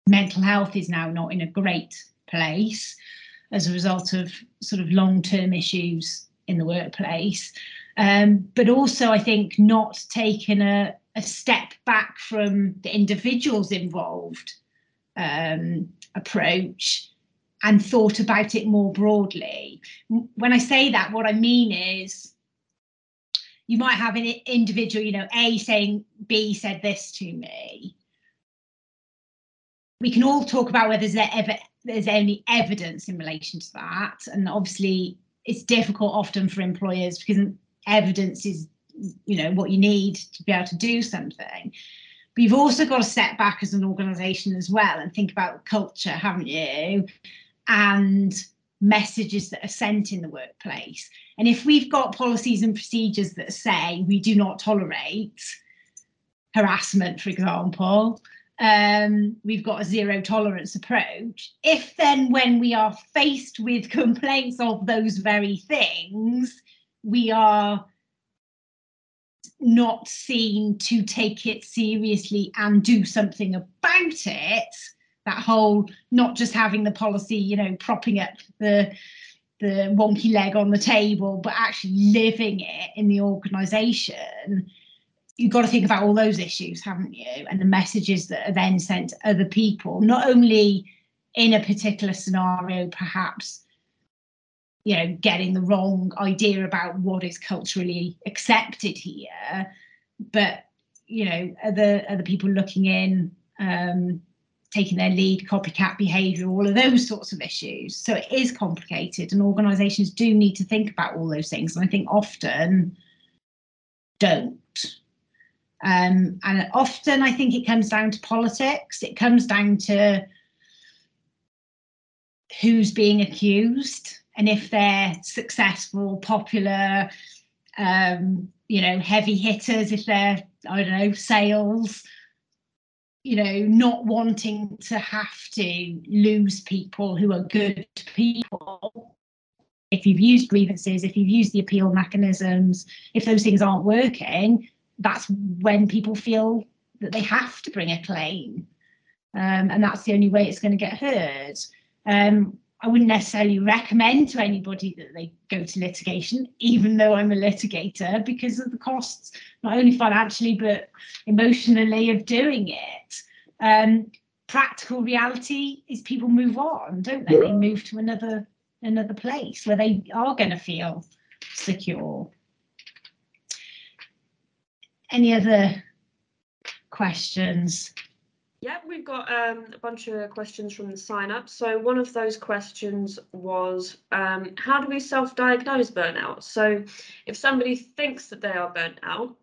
mental health is now not in a great place as a result of sort of long term issues in the workplace, um, but also I think not taking a, a step back from the individuals involved um, approach and thought about it more broadly. When I say that, what I mean is you might have an individual, you know, A saying B said this to me. We can all talk about whether there's, ever, there's any evidence in relation to that. And obviously, it's difficult often for employers because evidence is you know what you need to be able to do something. But you've also got to step back as an organization as well and think about culture haven't you? And messages that are sent in the workplace. And if we've got policies and procedures that say we do not tolerate harassment for example um, we've got a zero tolerance approach. If then, when we are faced with complaints of those very things, we are not seen to take it seriously and do something about it that whole not just having the policy you know propping up the the wonky leg on the table but actually living it in the organization you've got to think about all those issues haven't you? And the messages that are then sent to other people not only in a particular scenario perhaps you know getting the wrong idea about what is culturally accepted here. But you know other other people looking in um, taking their lead copycat behavior all of those sorts of issues. So it is complicated and organizations do need to think about all those things and i think often don't. Um, and often i think it comes down to politics. It comes down to who's being accused and if they're successful, popular, um, you know, heavy hitters, if they're, I don't know, sales, you know, not wanting to have to lose people who are good people. If you've used grievances, if you've used the appeal mechanisms, if those things aren't working, that's when people feel that they have to bring a claim. Um, and that's the only way it's going to get heard. Um, I wouldn't necessarily recommend to anybody that they go to litigation, even though I'm a litigator, because of the costs, not only financially, but emotionally of doing it. Um, practical reality is people move on, don't they? They move to another another place where they are going to feel secure. Any other questions? Yeah, we've got um, a bunch of questions from the sign up. So one of those questions was, um, how do we self-diagnose burnout? So if somebody thinks that they are burnt out,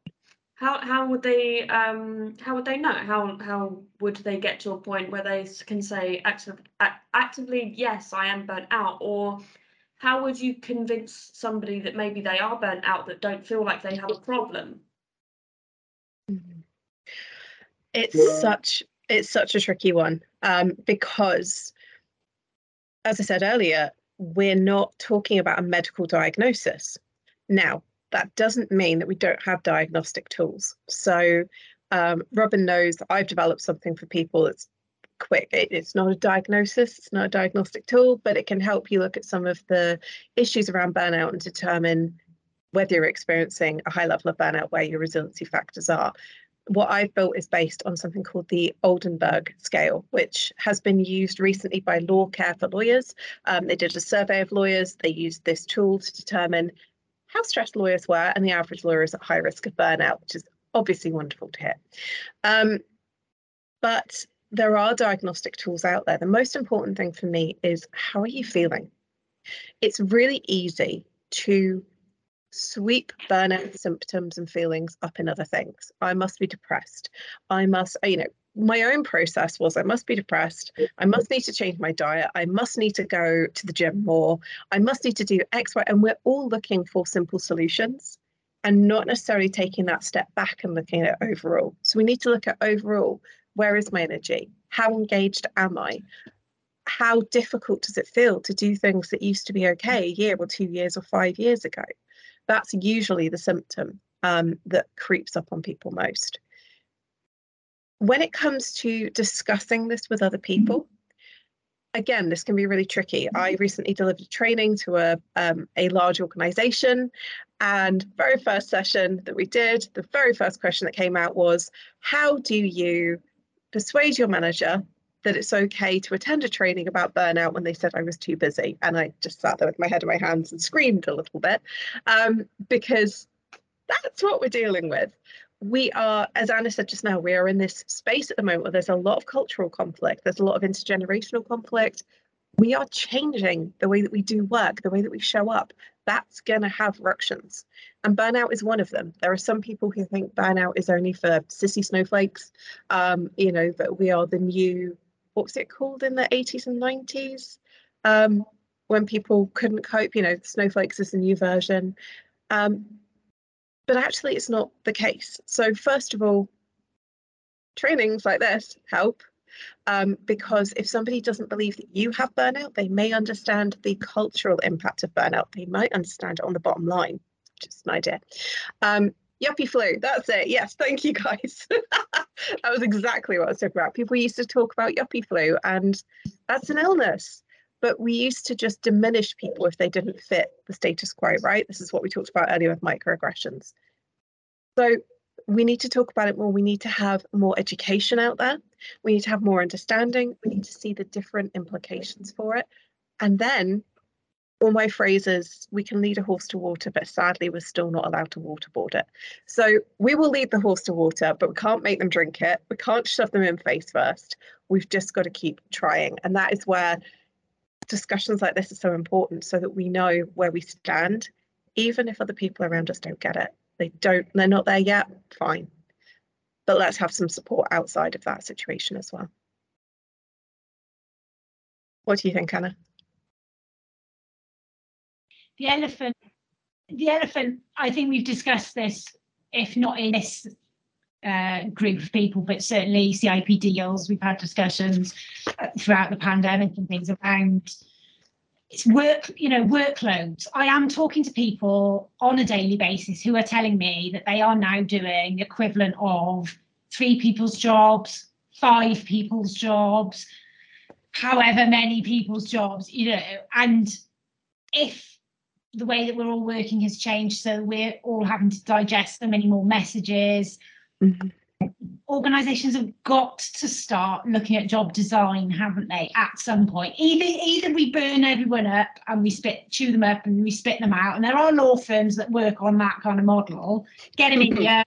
how how would they um, how would they know? How how would they get to a point where they can say active, actively, yes, I am burnt out, or how would you convince somebody that maybe they are burnt out that don't feel like they have a problem? It's such it's such a tricky one um, because, as I said earlier, we're not talking about a medical diagnosis. Now, that doesn't mean that we don't have diagnostic tools. So, um, Robin knows that I've developed something for people that's quick. It, it's not a diagnosis, it's not a diagnostic tool, but it can help you look at some of the issues around burnout and determine whether you're experiencing a high level of burnout, where your resiliency factors are what I've built is based on something called the Oldenburg scale, which has been used recently by LawCare for Lawyers. Um, they did a survey of lawyers. They used this tool to determine how stressed lawyers were, and the average lawyer is at high risk of burnout, which is obviously wonderful to hear. Um, but there are diagnostic tools out there. The most important thing for me is how are you feeling? It's really easy to sweep burnout symptoms and feelings up in other things. I must be depressed. I must, uh, you know, my own process was I must be depressed. I must need to change my diet. I must need to go to the gym more. I must need to do X, Y. And we're all looking for simple solutions and not necessarily taking that step back and looking at overall. So we need to look at overall where is my energy? How engaged am I? How difficult does it feel to do things that used to be okay a year or two years or five years ago? That's usually the symptom um, that creeps up on people most. When it comes to discussing this with other people, again, this can be really tricky. I recently delivered training to a um, a large organization, and very first session that we did, the very first question that came out was, "How do you persuade your manager that it's okay to attend a training about burnout when they said I was too busy?" And I just sat there with my head in my hands and screamed a little bit um, because that's what we're dealing with we are, as Anna said just now, we are in this space at the moment where there's a lot of cultural conflict, there's a lot of intergenerational conflict. We are changing the way that we do work, the way that we show up. That's going to have ructions. And burnout is one of them. There are some people who think burnout is only for sissy snowflakes, um, you know, that we are the new, what was it called in the 80s and 90s? Um, when people couldn't cope, you know, snowflakes is the new version. Um, but actually it's not the case. So first of all, trainings like this help um, because if somebody doesn't believe that you have burnout, they may understand the cultural impact of burnout. They might understand it on the bottom line, just an idea. Um, yuppie flu, that's it. Yes, thank you guys. that was exactly what I was talking about. People used to talk about yuppie flu, and that's an illness but we used to just diminish people if they didn't fit the status quo, right? This is what we talked about earlier with microaggressions. So we need to talk about it more. We need to have more education out there. We need to have more understanding. We need to see the different implications for it. And then all my phrases, we can lead a horse to water, but sadly, we're still not allowed to waterboard it. So we will lead the horse to water, but we can't make them drink it. We can't shove them in face first. We've just got to keep trying. And that is where discussions like this are so important so that we know where we stand, even if other people around us don't get it. They don't, they're not there yet, fine. But let's have some support outside of that situation as well. What do you think, Anna? The elephant, the elephant, I think we've discussed this, if not in this uh, group of people, but certainly CIPD Wales. We've had discussions uh, throughout the pandemic and things around it's work, you know, workloads. I am talking to people on a daily basis who are telling me that they are now doing the equivalent of three people's jobs, five people's jobs, however many people's jobs, you know, and if the way that we're all working has changed, so we're all having to digest so many more messages, Mm-hmm. Organisations have got to start looking at job design, haven't they? At some point, either either we burn everyone up and we spit, chew them up, and we spit them out. And there are law firms that work on that kind of model. Get them in mm-hmm. here,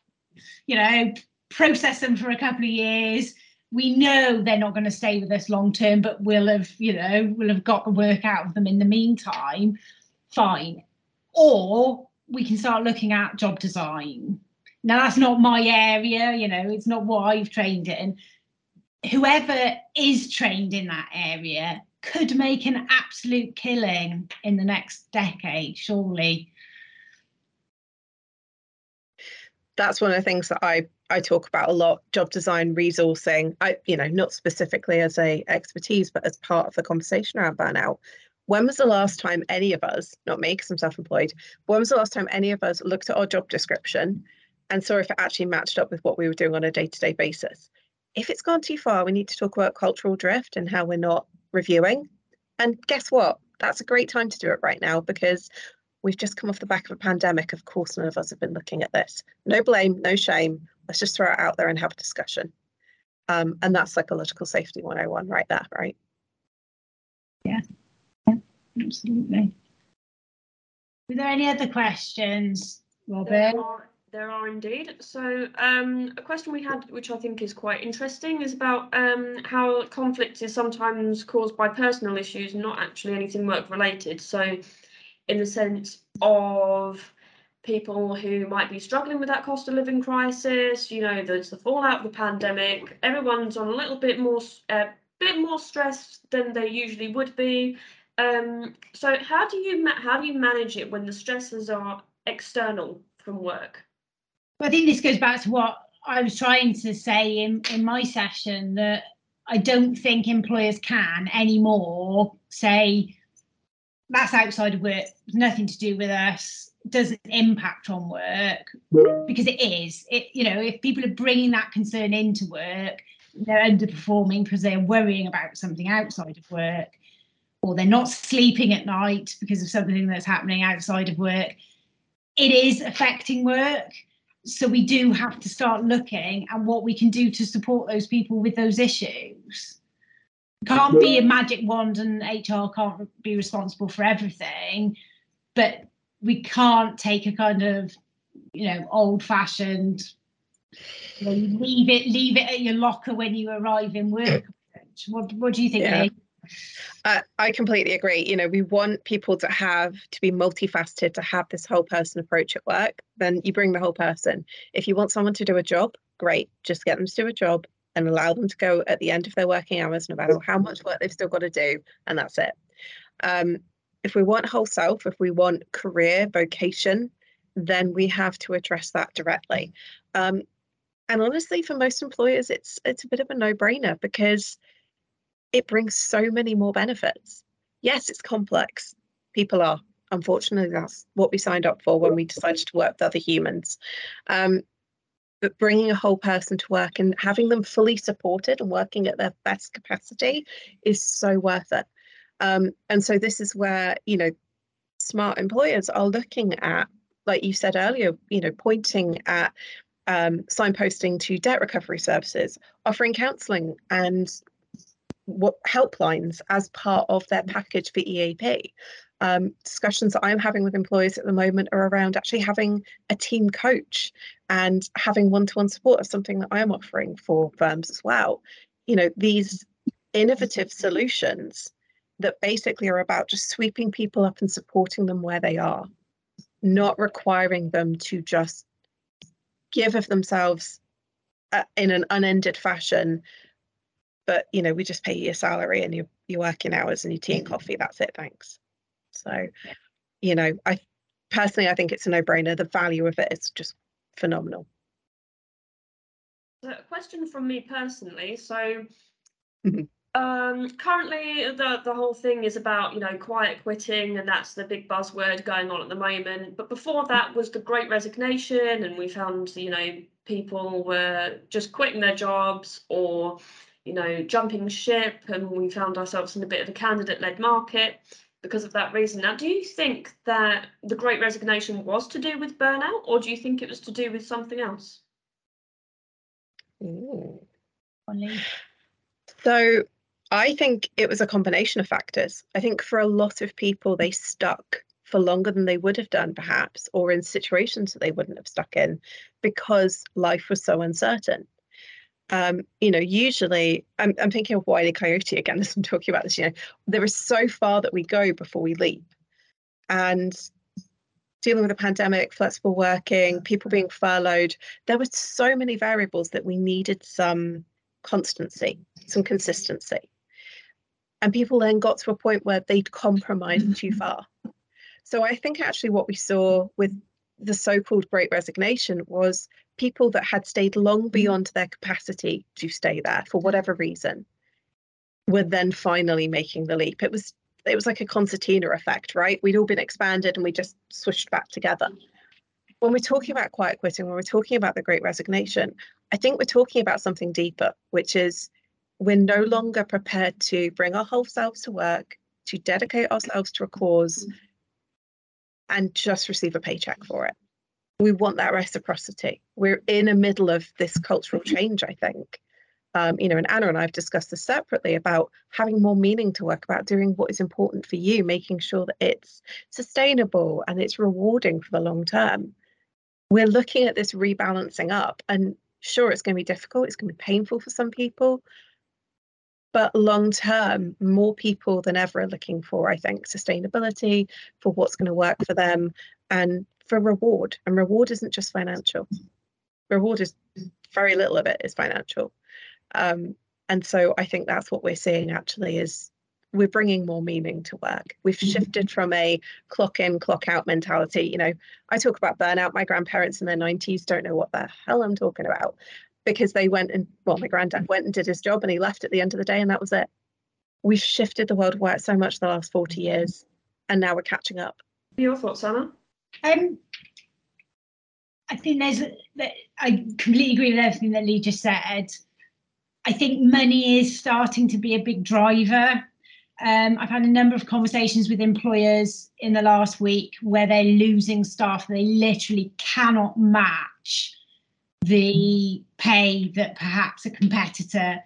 you know, process them for a couple of years. We know they're not going to stay with us long term, but we'll have, you know, we'll have got the work out of them in the meantime. Fine. Or we can start looking at job design now that's not my area, you know, it's not what I've trained in. Whoever is trained in that area could make an absolute killing in the next decade, surely. That's one of the things that I I talk about a lot job design resourcing I you know not specifically as a expertise but as part of the conversation around burnout when was the last time any of us not me because I'm self-employed when was the last time any of us looked at our job description and saw if it actually matched up with what we were doing on a day-to-day basis. If it's gone too far, we need to talk about cultural drift and how we're not reviewing. And guess what? That's a great time to do it right now because we've just come off the back of a pandemic. Of course, none of us have been looking at this. No blame, no shame. Let's just throw it out there and have a discussion. Um, and that's psychological safety 101 right there, right? Yeah absolutely. Were there any other questions, Robert? There are indeed. So, um, a question we had, which I think is quite interesting, is about um, how conflict is sometimes caused by personal issues, not actually anything work related. So, in the sense of people who might be struggling with that cost of living crisis, you know, there's the fallout of the pandemic. Everyone's on a little bit more, uh, bit more stress than they usually would be. Um, so, how do you how do you manage it when the stresses are external from work? I think this goes back to what I was trying to say in, in my session that I don't think employers can anymore say that's outside of work, nothing to do with us. doesn't impact on work because it is it you know if people are bringing that concern into work they're underperforming because they're worrying about something outside of work or they're not sleeping at night because of something that's happening outside of work it is affecting work so we do have to start looking at what we can do to support those people with those issues can't be a magic wand and hr can't be responsible for everything but we can't take a kind of you know old fashioned you know, leave it leave it at your locker when you arrive in work what, what do you think Yeah. Leah? Uh, I completely agree. You know, we want people to have to be multifaceted, to have this whole person approach at work. Then you bring the whole person. If you want someone to do a job, great. Just get them to do a job and allow them to go at the end of their working hours, no matter how much work they've still got to do, and that's it. Um, if we want whole self, if we want career vocation, then we have to address that directly. Um, and honestly, for most employers, it's it's a bit of a no-brainer because it brings so many more benefits. Yes, it's complex. People are. Unfortunately, that's what we signed up for when we decided to work with other humans. Um, but bringing a whole person to work and having them fully supported and working at their best capacity is so worth it. Um, and so this is where you know smart employers are looking at, like you said earlier, you know, pointing at um, signposting to debt recovery services, offering counselling and helplines as part of their package for EAP. Um, discussions that I'm having with employers at the moment are around actually having a team coach and having one-to-one support is something that I'm offering for firms as well. You know, these innovative solutions that basically are about just sweeping people up and supporting them where they are, not requiring them to just give of themselves uh, in an unended fashion but you know we just pay you your salary and your your working hours and your tea and coffee that's it thanks so you know i personally i think it's a no-brainer the value of it is just phenomenal So a question from me personally. So Mhm. um, currently the, the whole thing is about, you know, quiet quitting and that's the big buzzword going on at the moment. But before that was the great resignation and we found, you know, people were just quitting their jobs or, you know, jumping ship and we found ourselves in a bit of a candidate-led market because of that reason. Now, do you think that the great resignation was to do with burnout or do you think it was to do with something else? Ooh. So I think it was a combination of factors. I think for a lot of people, they stuck for longer than they would have done, perhaps, or in situations that they wouldn't have stuck in because life was so uncertain. Um, you know, usually I'm, I'm thinking of Wiley Coyote again as I'm talking about this, you know, there is so far that we go before we leap. And dealing with the pandemic, flexible working, people being furloughed, there were so many variables that we needed some constancy, some consistency. And people then got to a point where they'd compromised too far. So I think actually what we saw with the so-called great resignation was people that had stayed long mm-hmm. beyond their capacity to stay there for whatever reason were then finally making the leap. It was it was like a concertina effect, right? We'd all been expanded and we just swished back together. When we're talking about quiet quitting, when we're talking about the great resignation, I think we're talking about something deeper, which is we're no longer prepared to bring our whole selves to work, to dedicate ourselves to a cause, mm-hmm. and just receive a paycheck for it. We want that reciprocity. We're in the middle of this cultural change, I think. Um, you know, and Anna and I have discussed this separately about having more meaning to work, about doing what is important for you, making sure that it's sustainable and it's rewarding for the long term. We're looking at this rebalancing up, and sure, it's going to be difficult, it's going to be painful for some people, but long term, more people than ever are looking for, I think, sustainability for what's going to work for them and for reward. And reward isn't just financial. Reward is very little of it is financial. Um, and so I think that's what we're seeing actually is we're bringing more meaning to work. We've shifted from a clock in, clock out mentality. You know, I talk about burnout. My grandparents in their 90s don't know what the hell I'm talking about because they went and, well, my granddad went and did his job and he left at the end of the day and that was it. We've shifted the world of work so much the last 40 years and now we're catching up. Your thoughts, Anna? Um, I think there's, I completely agree with everything that Leah just said. I think money is starting to be a big driver. Um, I've had a number of conversations with employers in the last week where they're losing staff. They literally cannot match the pay that perhaps a competitor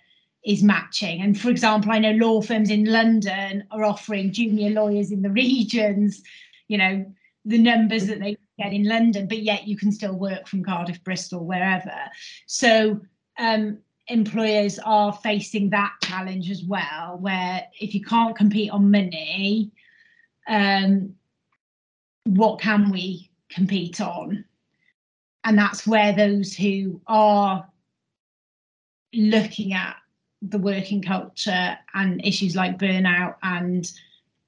is matching. And for example, I know law firms in London are offering junior lawyers in the regions, you know, the numbers that they get in London, but yet you can still work from Cardiff, Bristol, wherever. So um, employers are facing that challenge as well, where if you can't compete on money, um, what can we compete on? And that's where those who are looking at the working culture and issues like burnout and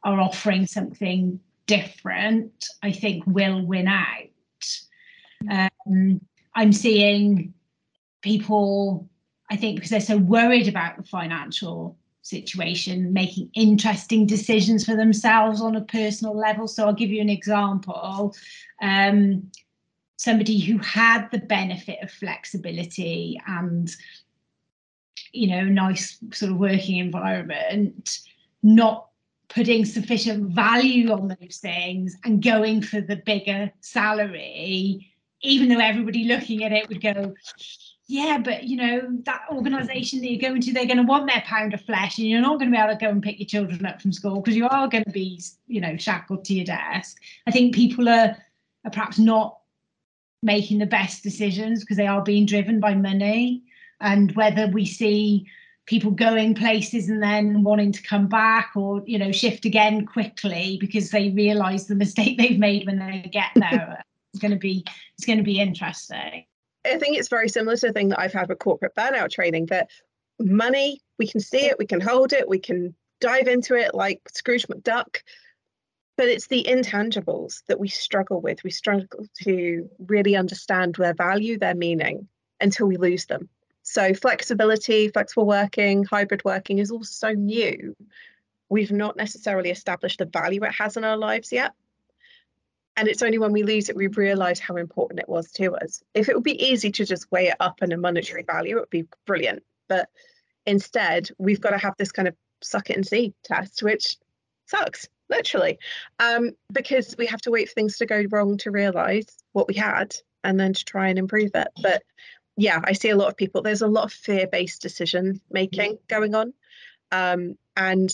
are offering something different, I think will win out. Um, I'm seeing people, I think, because they're so worried about the financial situation, making interesting decisions for themselves on a personal level. So I'll give you an example. Um, somebody who had the benefit of flexibility and you know nice sort of working environment not putting sufficient value on those things and going for the bigger salary, even though everybody looking at it would go, yeah, but you know, that organization that you're going to, they're going to want their pound of flesh, and you're not going to be able to go and pick your children up from school because you are going to be, you know, shackled to your desk. I think people are, are perhaps not making the best decisions because they are being driven by money. And whether we see people going places and then wanting to come back or you know shift again quickly because they realize the mistake they've made when they get there. It's going to be it's going to be interesting. I think it's very similar to the thing that i've had with corporate burnout training that money we can see it we can hold it we can dive into it like scrooge mcduck but it's the intangibles that we struggle with. We struggle to really understand their value their meaning until we lose them so flexibility, flexible working, hybrid working is all so new. We've not necessarily established the value it has in our lives yet. And it's only when we lose it we realise how important it was to us. If it would be easy to just weigh it up in a monetary value, it would be brilliant. But instead, we've got to have this kind of suck it and see test, which sucks, literally, um, because we have to wait for things to go wrong to realise what we had and then to try and improve it. But yeah, I see a lot of people. There's a lot of fear-based decision making mm-hmm. going on, um, and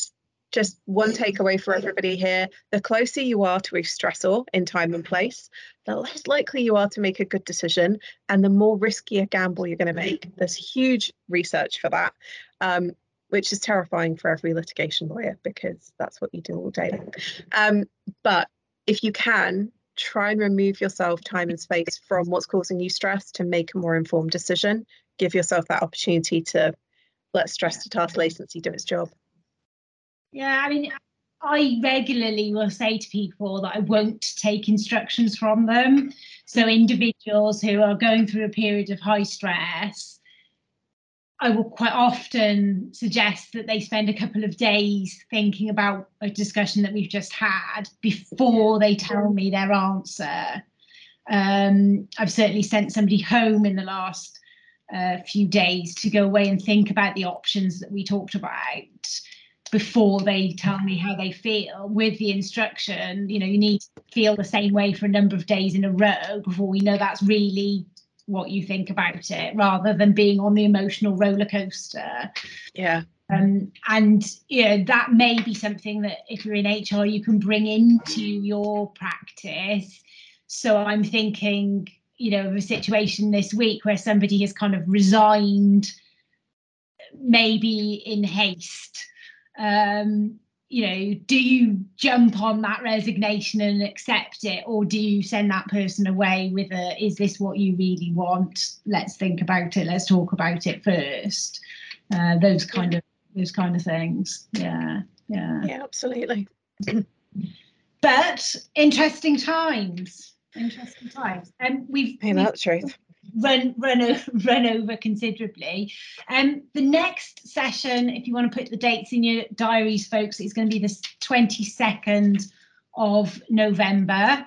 just one takeaway for everybody here: the closer you are to a stressor in time and place, the less likely you are to make a good decision, and the more risky a gamble you're going to make. There's huge research for that. Um, which is terrifying for every litigation lawyer because that's what you do all day long. Um, but if you can try and remove yourself time and space from what's causing you stress to make a more informed decision. Give yourself that opportunity to let stress to task latency do its job. Yeah, I mean, I regularly will say to people that I won't take instructions from them. So, individuals who are going through a period of high stress, I will quite often suggest that they spend a couple of days thinking about a discussion that we've just had before they tell me their answer. Um, I've certainly sent somebody home in the last uh, few days to go away and think about the options that we talked about before they tell me how they feel with the instruction you know you need to feel the same way for a number of days in a row before we know that's really what you think about it rather than being on the emotional roller coaster. Yeah. Um, and you know that may be something that if you're in HR you can bring into your practice. So I'm thinking, you know, of a situation this week where somebody has kind of resigned, maybe in haste, um, you know, do you jump on that resignation and accept it, or do you send that person away with a, is this what you really want? Let's think about it. Let's talk about it first. Uh, those kind of those kind of things. Yeah, yeah. Yeah, absolutely. but interesting times. Interesting times. And um, we've. Hey, that's truth run run run over considerably. Um, the next session, if you want to put the dates in your diaries, folks, is going to be the 22nd of November.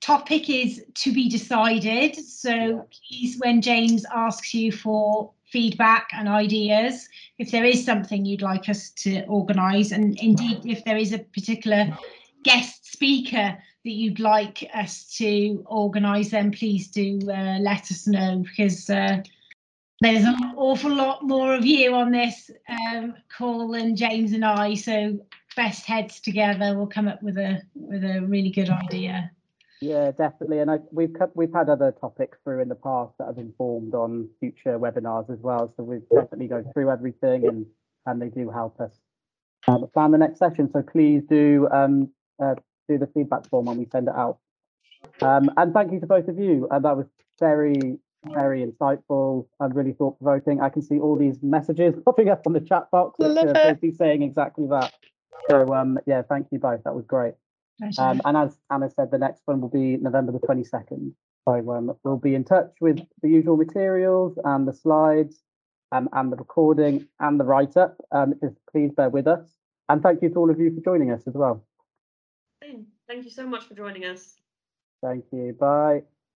topic is to be decided. So please, when James asks you for feedback and ideas, if there is something you'd like us to organise, and indeed if there is a particular guest speaker that you'd like us to organise, then please do uh, let us know because uh, there's an awful lot more of you on this um, call than James and I. So best heads together, we'll come up with a with a really good idea. Yeah, definitely. And I, we've we've had other topics through in the past that have informed on future webinars as well. So we've definitely go through everything and and they do help us um, plan the next session. So please do um, uh, do the feedback form when we send it out. Um, and thank you to both of you. Uh, that was very very insightful and really thought provoking. I can see all these messages popping up on the chat box. that Love are it. basically saying exactly that. So um, yeah, thank you both. That was great. Um, and as Anna said, the next one will be November the 22nd. So um, we'll be in touch with the usual materials and the slides um, and the recording and the write-up. Um, just please bear with us. And thank you to all of you for joining us as well. Thank you so much for joining us. Thank you. Bye.